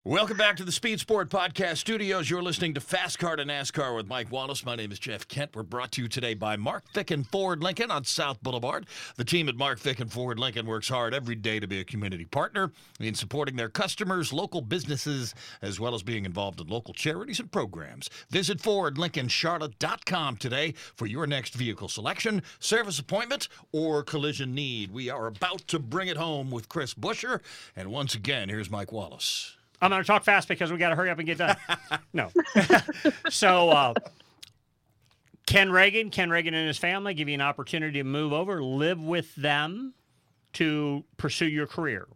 Welcome back to the Speed Sport Podcast Studios. You're listening to Fast Car to NASCAR with Mike Wallace. My name is Jeff Kent. We're brought to you today by Mark Ficken Ford Lincoln on South Boulevard. The team at Mark Ficken Ford Lincoln works hard every day to be a community partner in supporting their customers, local businesses, as well as being involved in local charities and programs. Visit FordLincolnCharlotte.com today for your next vehicle selection, service appointment, or collision need. We are about to bring it home with Chris Buescher. And once again, here's Mike Wallace.
I'm going to talk fast because we got to hurry up and get done. no. so, uh, Ken Ragan, Ken Ragan and his family give you an opportunity to move over, live with them to pursue your career.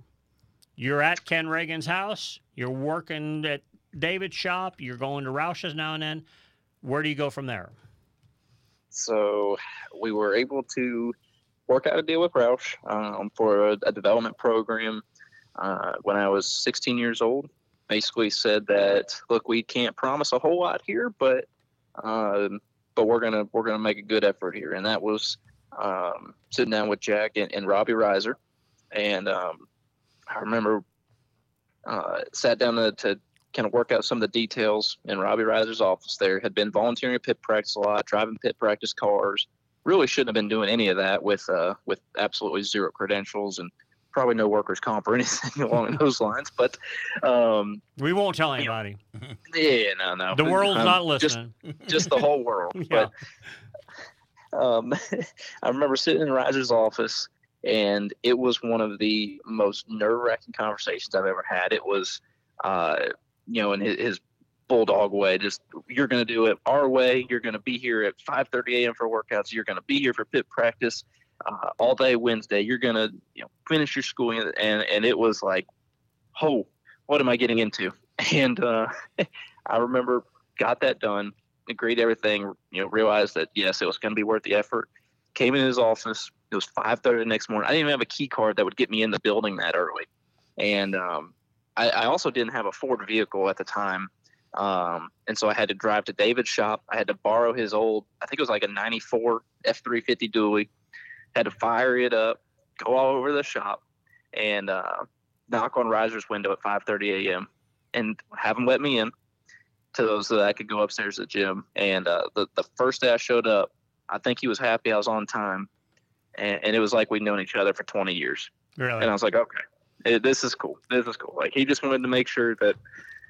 You're at Ken Ragan's house, you're working at David's shop, you're going to Roush's now and then. Where do you go from there?
So, we were able to work out a deal with Roush um, for a, a development program uh, when I was 16 years old. Basically said that look, we can't promise a whole lot here, but um, but we're gonna we're gonna make a good effort here, and that was um, sitting down with Jack and, and Robbie Reiser, and um, I remember uh, sat down to, to kind of work out some of the details in Robbie Reiser's office. There had been volunteering at pit practice a lot, driving pit practice cars. Really shouldn't have been doing any of that with uh, with absolutely zero credentials and probably no workers comp or anything along those lines. But um,
we won't tell anybody.
You know, yeah, no, no.
The world's um, not listening.
Just, just the whole world.
yeah.
But um, I remember sitting in Reiser's office, and it was one of the most nerve wracking conversations I've ever had. It was, uh, you know, in his, his bulldog way. Just you're going to do it our way. You're going to be here at 5:30 a.m. for workouts. You're going to be here for pit practice uh, all day Wednesday. You're gonna you know finish your schooling, and and it was like, oh, what am I getting into? And uh, I remember got that done, agreed everything. You know, realized that yes, it was going to be worth the effort. Came in his office. It was 5:30 the next morning. I didn't even have a key card that would get me in the building that early, and um, I, I also didn't have a Ford vehicle at the time. Um, and so I had to drive to David's shop. I had to borrow his old, I think it was like a 94 F350 dually had to fire it up, go all over the shop, and uh, knock on Reiser's window at 5:30 a.m. and have him let me in to so that I could go upstairs to the gym. And uh, the the first day I showed up, I think he was happy I was on time, and, and it was like we'd known each other for 20 years.
Really?
And I was like, okay, it, this is cool. This is cool. Like he just wanted to make sure that.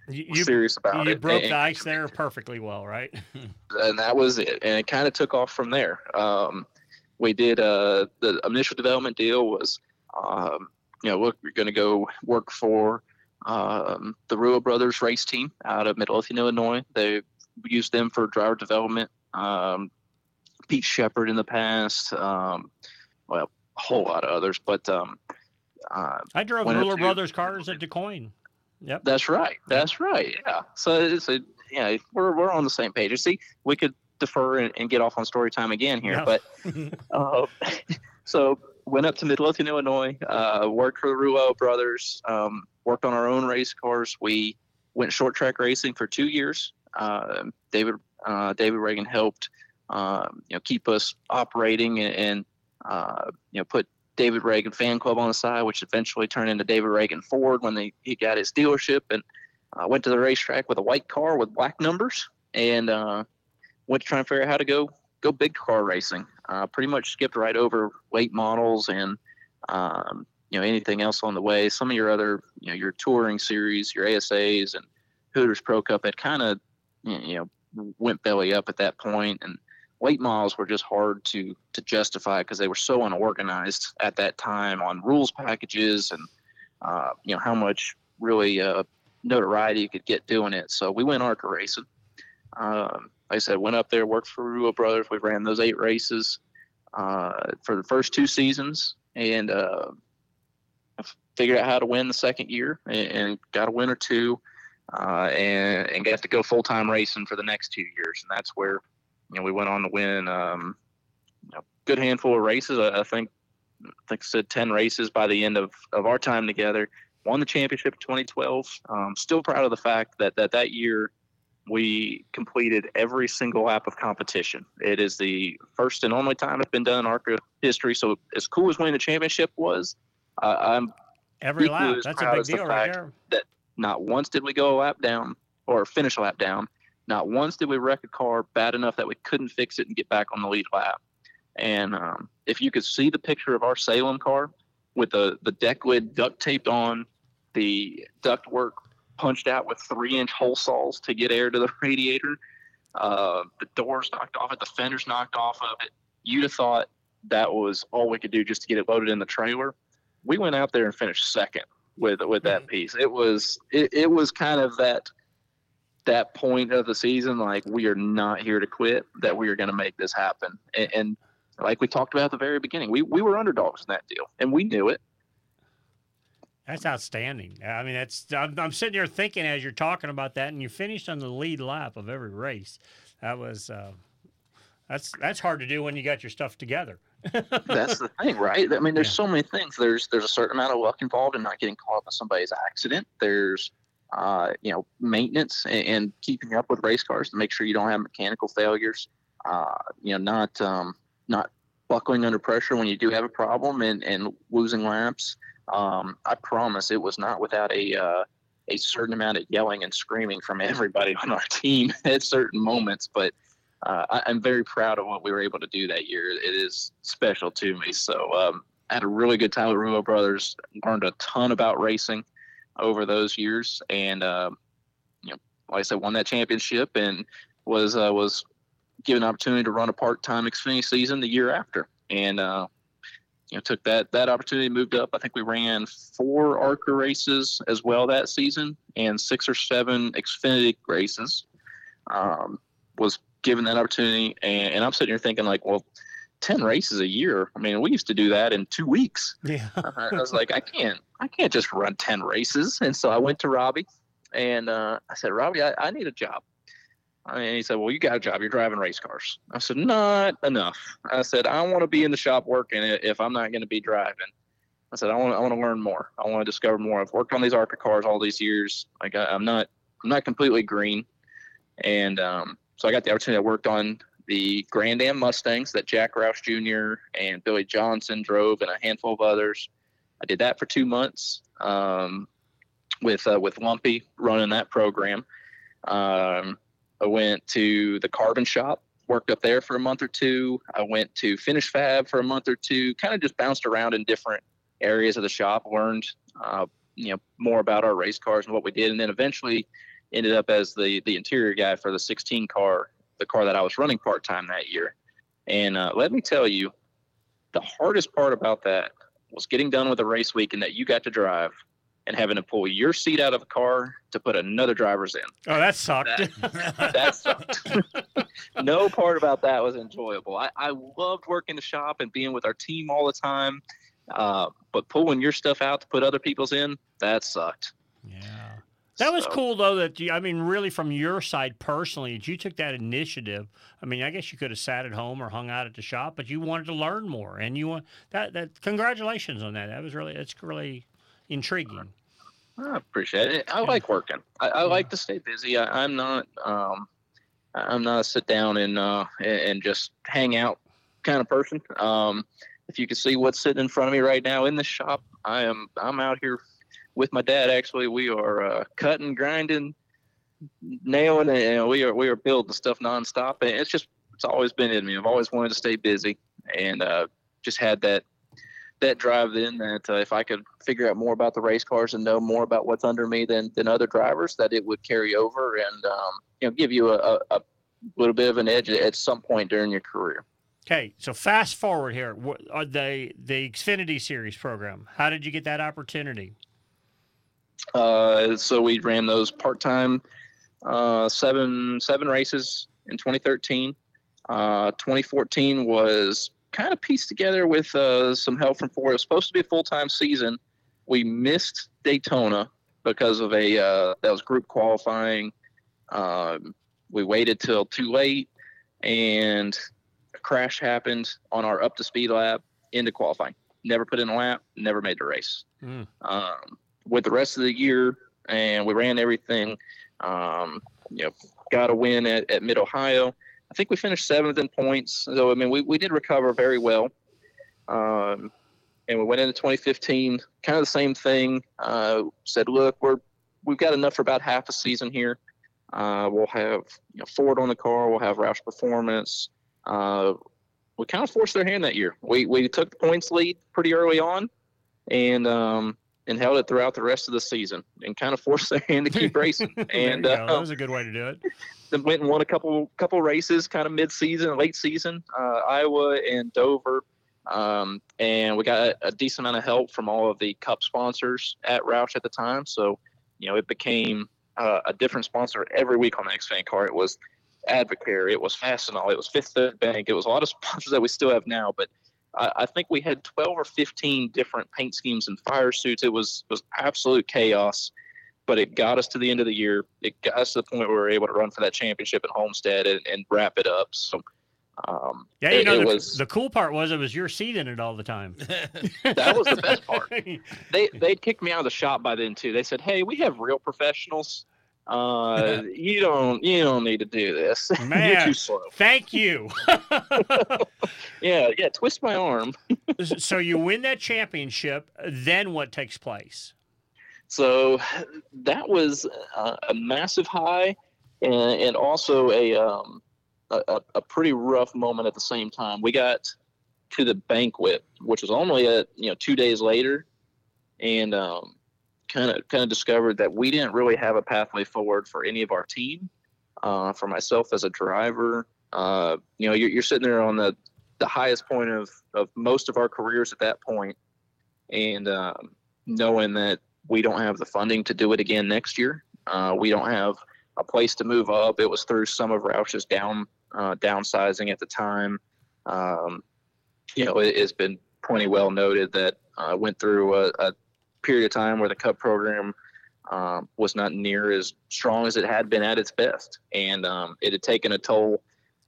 You,
serious about
you
it.
broke
and,
the ice there perfectly well, right?
and that was it. And it kind of took off from there. Um, we did uh, the initial development deal was um, you know look we're going to go work for um, the Roulo Brothers race team out of Midlothian, Illinois. They used them for driver development. Um, Pete Shepard in the past, um, well, a whole lot of others, but um, uh,
I drove Roulo Brothers cars at DuQuoin. Yep,
that's right. That's right. Yeah. So it's a yeah, we're we're on the same page. You see, we could defer and, and, get off on story time again here. But uh, so went up to Midlothian, Illinois, uh, worked for the Roulo brothers, um, worked on our own race cars. We went short track racing for two years. Uh, David uh, David Ragan helped um, you know keep us operating and, and uh, you know put David Ragan Fan Club on the side, which eventually turned into David Ragan Ford when they, he got his dealership and uh, went to the racetrack with a white car with black numbers and uh, went to try and figure out how to go go big car racing. Uh, pretty much skipped right over late models and um, you know anything else on the way. Some of your other you know your touring series, your ASAs and Hooters Pro Cup had kind of you know went belly up at that point, and late models were just hard to to justify because they were so unorganized at that time on rules packages and uh, you know how much really uh, notoriety you could get doing it. So we went ARCA racing. Um, like I said, went up there, worked for Roulo Brothers. We ran those eight races uh, for the first two seasons, and uh, figured out how to win the second year, and, and got a win or two, uh, and and got to go full time racing for the next two years, and that's where you know we went on to win um, a good handful of races. I, I think I think I said ten races by the end of, of our time together. Won the championship in 2012. Um, still proud of the fact that that that year we completed every single lap of competition. It is the first and only time it's been done in ARCA history. So as cool as winning the championship was, uh, I'm
every lap. That's a big
as the
deal right there.
That not once did we go a lap down or finish a lap down. Not once did we wreck a car bad enough that we couldn't fix it and get back on the lead lap. And um, if you could see the picture of our Salem car with the, the deck lid duct taped on, the ductwork punched out with three inch hole saws to get air to the radiator, uh, the doors knocked off it, the fenders knocked off of it, you'd have thought that was all we could do just to get it loaded in the trailer. We went out there and finished second with with that piece. It was it, it was kind of that that point of the season like we are not here to quit that we are going to make this happen. And, and like we talked about at the very beginning we, we were underdogs in that deal and we knew it
That's outstanding. I mean, that's I'm, I'm sitting here thinking as you're talking about that, and you finished on the lead lap of every race. That was uh, that's that's hard to do when you got your stuff together.
that's the thing right i mean there's so many things there's there's a certain amount of luck involved in not getting caught up in somebody's accident there's uh, you know maintenance and, and keeping up with race cars to make sure you don't have mechanical failures uh, you know not um, not buckling under pressure when you do have a problem and, and losing laps um, i promise it was not without a uh, a certain amount of yelling and screaming from everybody on our team at certain moments but uh, I, I'm very proud of what we were able to do that year. It is special to me. So um, I had a really good time with Roulo Brothers. Learned a ton about racing over those years, and uh, you know, like I said, won that championship and was uh, was given an opportunity to run a part time Xfinity season the year after, and uh, you know took that that opportunity, moved up. I think we ran four ARCA races as well that season, and six or seven Xfinity races. Um, was given that opportunity, and, and I'm sitting here thinking like, well, ten races a year. I mean, we used to do that in two weeks.
Yeah.
I was like, I can't, I can't just run ten races. And so I went to Robbie, and uh, I said, Robbie, I, I need a job. And he said, Well, you got a job. You're driving race cars. I said, Not enough. I said, I want to be in the shop working if I'm not going to be driving. I said, I want, I want to learn more. I want to discover more. I've worked on these ARCA cars all these years. Like I, I'm not, I'm not completely green. And um, so I got the opportunity. I worked on the Grand Am Mustangs that Jack Roush Jr. and Billy Johnson drove, and a handful of others. I did that for two months um, with uh, with Lumpy running that program. Um, I went to the Carbon Shop, worked up there for a month or two. I went to Finish Fab for a month or two. Kind of just bounced around in different areas of the shop, learned uh, you know more about our race cars and what we did, and then eventually ended up as the the interior guy for the 16 car, the car that I was running part time that year. And uh, let me tell you, the hardest part about that was getting done with a race week and that you got to drive and having to pull your seat out of a car to put another driver's in.
Oh, that sucked.
That, that sucked. no part about that was enjoyable. I, I loved working the shop and being with our team all the time. Uh, but pulling your stuff out to put other people's in, that sucked. Yeah.
That was cool though. That you, I mean, really, from your side personally, that you took that initiative. I mean, I guess you could have sat at home or hung out at the shop, but you wanted to learn more, and you want that. That congratulations on that. That was really. It's really intriguing.
I appreciate it. I like working. I, I like to stay busy. I, I'm not. Um, I'm not a sit down and uh, and and just hang out kind of person. Um, if you can see what's sitting in front of me right now in the shop, I am. I'm out here with my dad. Actually, we are uh, cutting, grinding, nailing, and we are we are building stuff nonstop. And it's just it's always been in me. I've always wanted to stay busy, and uh, just had that that drive then that uh, if I could figure out more about the race cars and know more about what's under me than than other drivers, that it would carry over and um, you know give you a, a, little bit of an edge at some point during your career.
Okay, so fast forward here. What- uh, The the Xfinity Series program. How did you get that opportunity?
Uh, so we ran those part time, uh, seven seven races in 2013. Uh, 2014 was kind of pieced together with uh, some help from Ford. It was supposed to be a full time season. We missed Daytona because of a uh, that was group qualifying. Um, we waited till too late, and a crash happened on our up to speed lap into qualifying. Never put in a lap. Never made the race
Hmm.
um, with the rest of the year, and we ran everything. Um, you know, got a win at, at Mid Ohio. I think we finished seventh in points. So I mean, we, we did recover very well. Um, and we went into 2015, kind of the same thing. Uh, said, look, we're we've got enough for about half a season here. Uh, we'll have you know, Ford on the car. We'll have Roush Performance. Uh, we kind of forced their hand that year. We we took the points lead pretty early on, and um, and held it throughout the rest of the season, and kind of forced their hand to keep racing. and
There you go.
uh,
that was a good way to do it.
Then went and won a couple couple races, kind of mid season, late season, uh, Iowa and Dover. Um, and we got a decent amount of help from all of the cup sponsors at Roush at the time. So, you know, it became uh, a different sponsor every week on the Xfinity car. It was Advocare, it was Fastenal, it was Fifth Third Bank, it was a lot of sponsors that we still have now. But I, I think we had 12 or 15 different paint schemes and fire suits. It was it was absolute chaos but it got us to the end of the year. It got us to the point where we were able to run for that championship at Homestead and, and wrap it up. So, um,
Yeah, you
it,
know,
it
the,
was
the cool part was it was your seat in it all the time.
that was the best part. They they kicked me out of the shop by then too. They said, "Hey, we have real professionals. Uh, you don't you don't need to do this. You're too slow."
thank you.
Yeah, yeah. Twist my arm.
so you win that championship. Then what takes place?
So that was uh, a massive high, and, and also a, um, a a- a pretty rough moment at the same time. We got to the banquet, which was only a you know two days later, and kind of kind of discovered that we didn't really have a pathway forward for any of our team. Uh, for myself as a driver, uh, you know, you're, you're sitting there on the the highest point of of most of our careers at that point, and um, knowing that we don't have the funding to do it again next year. Uh, we don't have a place to move up. It was through some of Roush's down uh, downsizing at the time. Um, you know, it, has been plenty well noted that uh, went through a, a period of time where the Cup program um, was not near as strong as it had been at its best, and um, it had taken a toll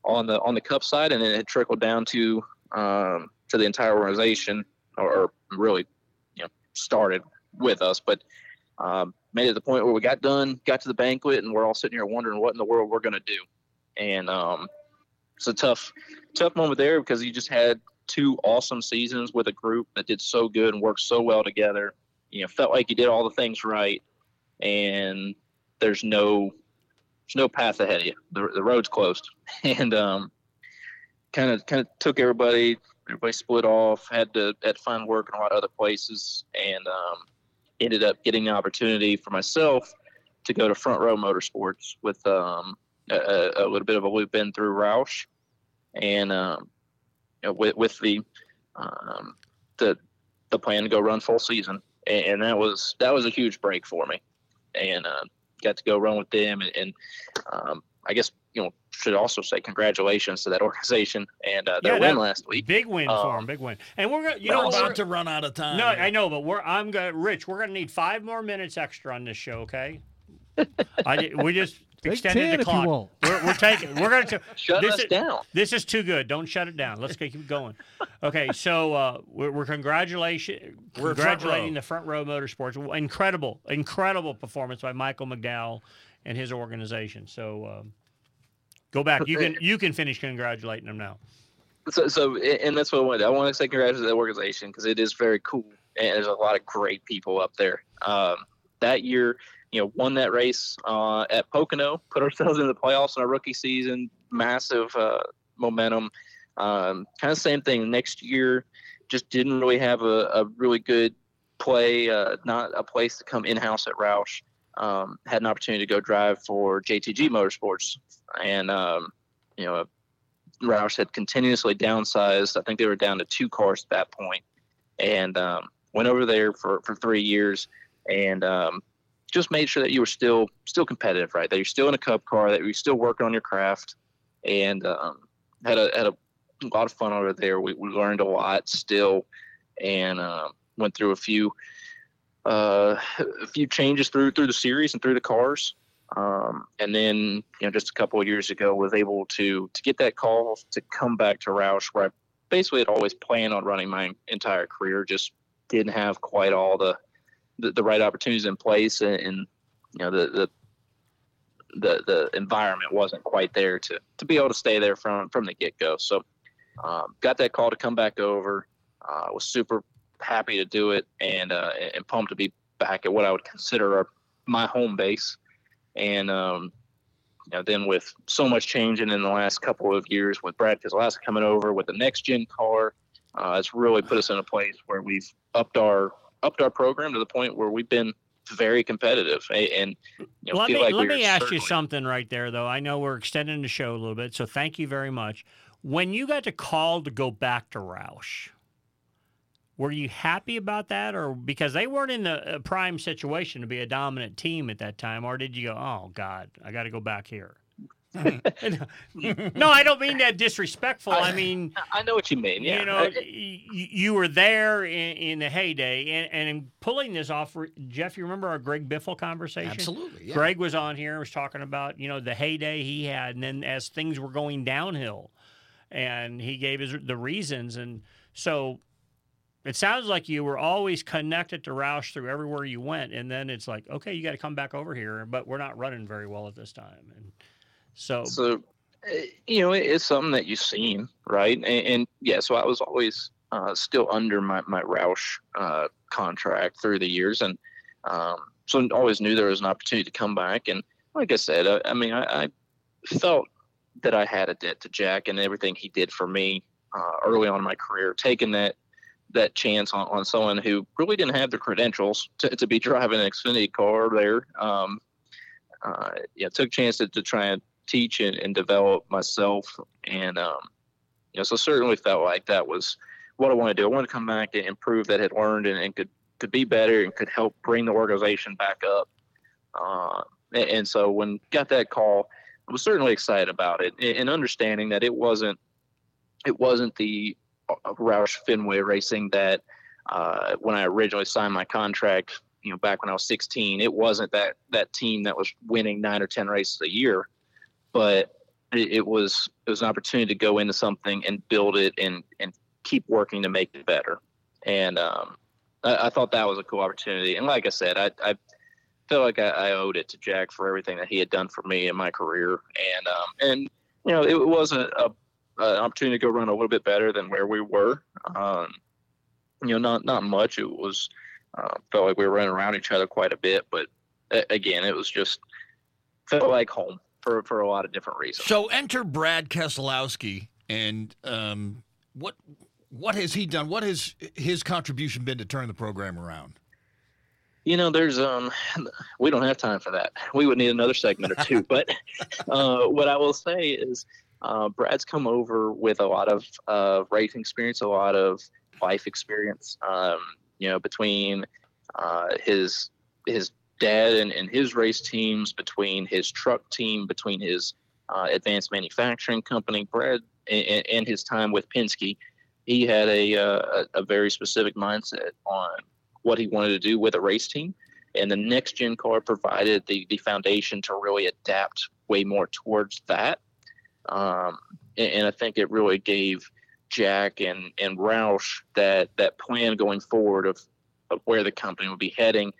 on the on the Cup side, and then it had trickled down to um, to the entire organization, or, or really, you know, started with us, but um, made it the point where we got done, got to the banquet, and we're all sitting here wondering what in the world we're going to do. And um, it's a tough, tough moment there because you just had two awesome seasons with a group that did so good and worked so well together. You know, felt like you did all the things right, and there's no, there's no path ahead of you. The, the road's closed, and um, kind of kind of took everybody. Everybody split off. Had to had to find work in a lot of other places, and um, ended up getting the opportunity for myself to go to Front Row Motorsports with um, a, a little bit of a loop in through Roush, and um, you know, with with the um, the the plan to go run full season, and, and that was that was a huge break for me, and uh, got to go run with them, and, and um, I guess you know should also say congratulations to that organization and uh, their
Yeah,
win last week.
Big win for them, big win. And we're gonna, you know,
about
we're-
to run out of time.
No, I know, but we're I'm gonna Rich. We're gonna need five more minutes extra on this show. Okay. I we just
Take
extended
10
the
if you
clock.
want.
We're, we're taking. We're gonna. T-
Shut
this
us
is,
down.
This is too good. Don't shut it down. Let's keep going. Okay, so uh, we're, we're congratulation,
We're
congratulating the Front Row Motorsports. Incredible, incredible performance by Michael McDowell and his organization. So um, go back. You can you can finish congratulating them now.
so, so and that's what I wanted. I want to say congratulations to the organization because it is very cool and there's a lot of great people up there. Um, that year, you know, won that race uh, at Pocono, put ourselves in the playoffs in our rookie season, massive uh, momentum. Um, kind of same thing next year. just didn't really have a, a really good play, uh, not a place to come in house at Roush. Um, had an opportunity to go drive for JTG Motorsports, and um, you know, Roush had continuously downsized. I think they were down to two cars at that point, and um, went over there for, for three years, and um, just made sure that you were still still competitive, right? That you're still in a Cup car, that you're still working on your craft, and um, had a had a lot of fun over there. We, we learned a lot still, and uh, went through a few uh, a few changes through through the series and through the cars. Um, and then, you know, just a couple of years ago, was able to to get that call to come back to Roush, where I basically had always planned on running my entire career. Just didn't have quite all the the, the right opportunities in place, and, and you know, the, the the the environment wasn't quite there to to be able to stay there from from the get go. So, um, got that call to come back over. Uh, was super happy to do it, and uh, and pumped to be back at what I would consider our, my home base. And um, you know, then with so much changing in the last couple of years, with Brad Keselowski coming over with the next gen car, uh, it's really put us in a place where we've upped our upped our program to the point where we've been very competitive. And you know,
let me
like
let me ask
certainly...
you something right there though. I know we're extending the show a little bit so thank you very much. When you got the call to go back to roush were you happy about that or because they weren't in the prime situation to be a dominant team at that time or did you go oh god i got to go back here no, I don't mean that disrespectful. I, I, mean,
I know what you mean. Yeah,
you know, you were there in, in the heyday, and, and in pulling this off, Jeff. You remember our Greg Biffle conversation?
Absolutely. Yeah.
Greg was on here, and was talking about you know the heyday he had, and then as things were going downhill, and he gave his the reasons, and so it sounds like you were always connected to Roush through everywhere you went, and then it's like, okay, you got to come back over here, but we're not running very well at this time, and so,
so eh, you know, it's something that you've seen, right? And, and yeah, so I was always uh, still under my my Roush uh, contract through the years, and um, so always knew there was an opportunity to come back. And like I said, I, I mean, I, I, felt that I had a debt to Jack and everything he did for me uh, early on in my career, taking that that chance on, on someone who really didn't have the credentials to, to be driving an Xfinity car there. Um, uh, yeah, took chance to, try and teach and, and develop myself. And, um, you know, so certainly felt like that was what I wanted to do. I wanted to come back and improve that had learned and, and could, could be better and could help bring the organization back up. Uh, and, and, so when got that call, I was certainly excited about it and, and understanding that it wasn't, it wasn't the Roush Fenway racing that, uh, when I originally signed my contract, you know, back when I was 16, it wasn't that, that team that was winning nine or 10 races a year but it, was it was an opportunity to go into something and build it and and keep working to make it better. And um, I, I, thought that was a cool opportunity. And like I said, I, I felt like I, I, owed it to Jack for everything that he had done for me in my career. And um, and you know, it was a, a, an opportunity to go run a little bit better than where we were. Um, you know, not not much. It was uh, felt like we were running around each other quite a bit, but again, it was just felt like home for for a lot of different reasons.
So enter Brad Keselowski, and um, what what has he done? What has his contribution been to turn the program around?
You know, there's um, we don't have time for that. We would need another segment or two. but uh, what I will say is, uh, Brad's come over with a lot of uh, racing experience, a lot of life experience. Um, you know, between uh, his his dad and, and his race teams, between his truck team, between his uh, advanced manufacturing company, Brad, and, and, his time with Penske, he had a, uh, a very specific mindset on what he wanted to do with a race team. And the next gen car provided the, the foundation to really adapt way more towards that. Um, and, and, I think it really gave Jack and, and Roush that, that plan going forward of, of where the company would be heading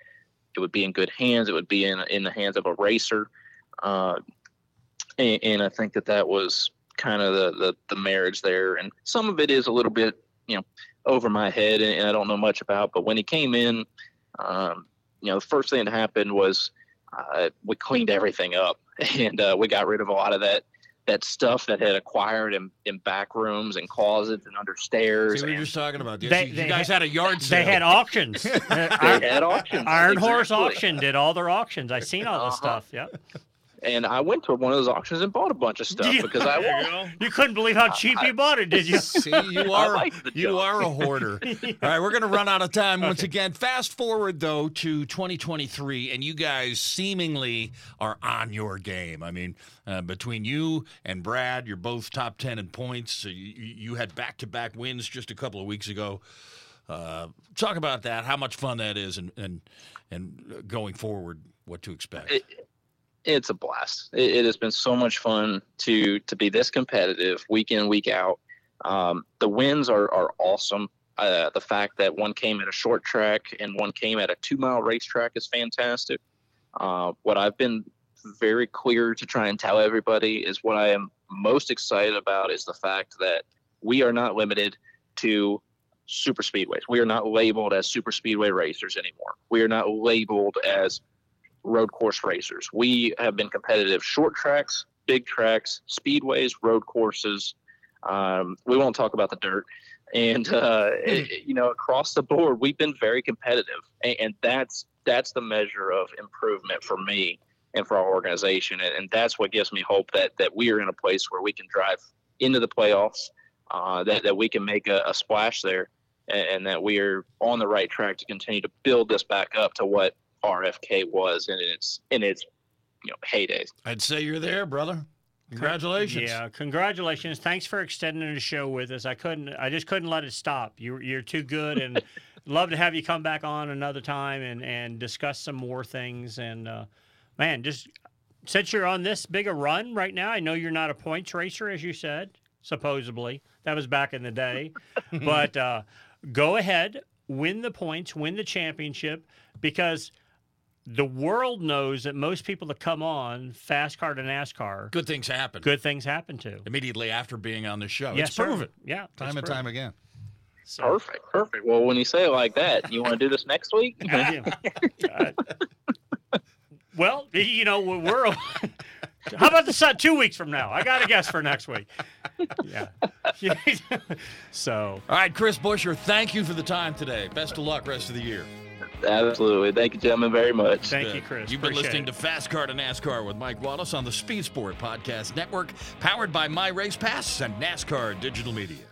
it would be in good hands. It would be in in the hands of a racer, uh, and, and, I think that that was kind of the, the, the marriage there. And some of it is a little bit you know over my head, and, and I don't know much about. But when he came in, um, you know, the first thing that happened was uh, we cleaned everything up, and uh, we got rid of a lot of that that stuff that had acquired in, in back rooms and closets and under stairs.
See what
and-
you're just talking about. Yes,
They-
you,
they
you guys
had-
had a yard sale.
They had auctions.
They had auctions.
Iron Horse. Auction did all their auctions. I seen all this
Uh-huh.
stuff. Yep.
And I went to one of those auctions and bought a bunch of stuff
Yeah.
because I
There you. You couldn't believe how cheap you bought it, did you?
See, you are
like
you
joke.
are a hoarder. All right, we're going to run out of time once again. Fast forward though to 2023, and you guys seemingly are on your game. I mean, uh, between you and Brad, you're both top ten in points. So you, you you had back-to-back wins just a couple of weeks ago. Uh, talk about that. How much fun that is, and and and going forward, what to expect.
It, it's a blast. It, it has been so much fun to to be this competitive week in week out. Um, the wins are are awesome. Uh, the fact that one came at a short track and one came at a two mile racetrack is fantastic. Uh, what I've been very clear to try and tell everybody is what I am most excited about is the fact that we are not limited to super speedways. We are not labeled as super speedway racers anymore. We are not labeled as road course racers. We have been competitive short tracks, big tracks, speedways, road courses. Um, we won't talk about the dirt. And uh, it- you know, across the board, we've been very competitive, and, and that's that's the measure of improvement for me and for our organization, and, and that's what gives me hope that that we are in a place where we can drive into the playoffs, uh, that that we can make a, a splash there, and, and that we are on the right track to continue to build this back up to what RFK was in its in its you know heydays.
I'd say you're there, brother. Congratulations.
Yeah, congratulations. Thanks for extending the show with us. I couldn't I just couldn't let it stop. You you're too good and love to have you come back on another time and and discuss some more things and uh man, just since you're on this big a run right now, I know you're not a points racer as you said, supposedly. That was back in the day. but uh go ahead, win the points, win the championship because the world knows that most people that come on fast car to NASCAR,
Good things happen.
good things happen to.
Immediately after being on the show.
Yes,
it's
sir.
proven.
Yeah,
Time
it's
and time again.
So-
Perfect, perfect. Well, when you say it like that, you want to do this next week?
Yeah. Uh, well, you know, we're. How about the sun two weeks from now? I got a guess for next week. Yeah. so.
All right, Chris Buescher, thank you for the time today. Best of luck rest of the year.
Absolutely. Thank you, gentlemen, very much.
Thank you, Chris.
You've been
Appreciate
listening
it.
to Fast Car to NASCAR with Mike Wallace on the Speed Sport Podcast Network, powered by My Race Pass and NASCAR Digital Media.